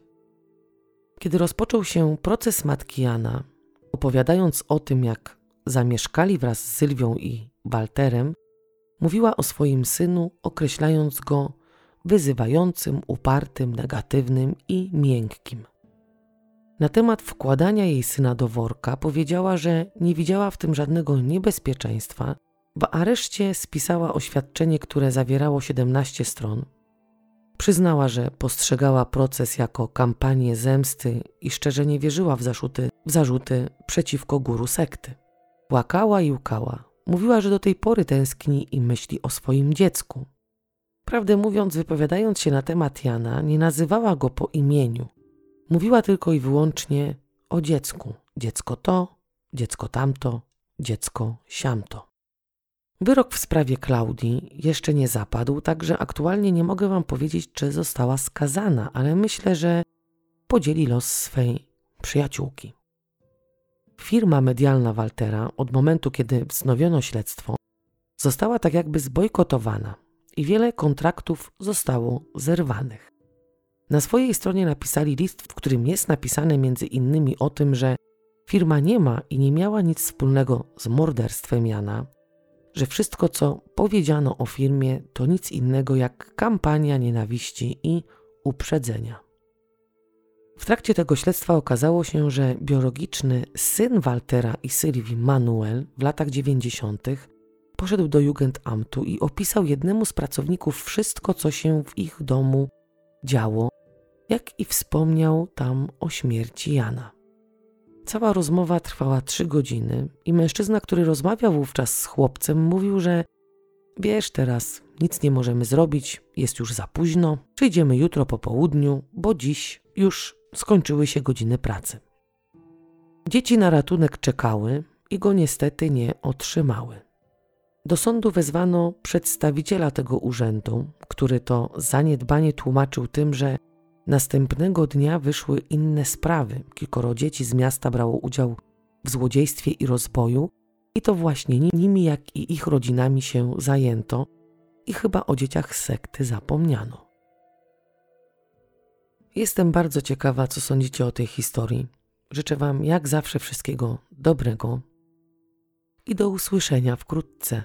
S1: Kiedy rozpoczął się proces matki Jana, opowiadając o tym, jak zamieszkali wraz z Sylwią i Walterem, mówiła o swoim synu, określając go wyzywającym, upartym, negatywnym i miękkim. Na temat wkładania jej syna do worka powiedziała, że nie widziała w tym żadnego niebezpieczeństwa. W areszcie spisała oświadczenie, które zawierało 17 stron. Przyznała, że postrzegała proces jako kampanię zemsty i szczerze nie wierzyła w zarzuty, w zarzuty przeciwko guru sekty. Płakała i łkała. Mówiła, że do tej pory tęskni i myśli o swoim dziecku. Prawdę mówiąc, wypowiadając się na temat Jana, nie nazywała go po imieniu. Mówiła tylko i wyłącznie o dziecku. Dziecko to, dziecko tamto, dziecko siamto. Wyrok w sprawie Klaudii jeszcze nie zapadł, także aktualnie nie mogę Wam powiedzieć, czy została skazana, ale myślę, że podzieli los swej przyjaciółki. Firma medialna Waltera od momentu, kiedy wznowiono śledztwo, została tak jakby zbojkotowana i wiele kontraktów zostało zerwanych. Na swojej stronie napisali list, w którym jest napisane między innymi o tym, że firma nie ma i nie miała nic wspólnego z morderstwem Jana, że wszystko, co powiedziano o firmie, to nic innego jak kampania nienawiści i uprzedzenia. W trakcie tego śledztwa okazało się, że biologiczny syn Waltera i Sylwii, Manuel, w latach 90. poszedł do Jugendamtu i opisał jednemu z pracowników wszystko, co się w ich domu działo, jak i wspomniał tam o śmierci Jana. Cała rozmowa trwała trzy godziny i mężczyzna, który rozmawiał wówczas z chłopcem, mówił, że wiesz teraz, nic nie możemy zrobić, jest już za późno, przyjdziemy jutro po południu, bo dziś już skończyły się godziny pracy. Dzieci na ratunek czekały i go niestety nie otrzymały. Do sądu wezwano przedstawiciela tego urzędu, który to zaniedbanie tłumaczył tym, że następnego dnia wyszły inne sprawy. Kilkoro dzieci z miasta brało udział w złodziejstwie i rozboju, i to właśnie nimi, jak i ich rodzinami się zajęto, i chyba o dzieciach sekty zapomniano. Jestem bardzo ciekawa, co sądzicie o tej historii. Życzę Wam jak zawsze wszystkiego dobrego i do usłyszenia wkrótce.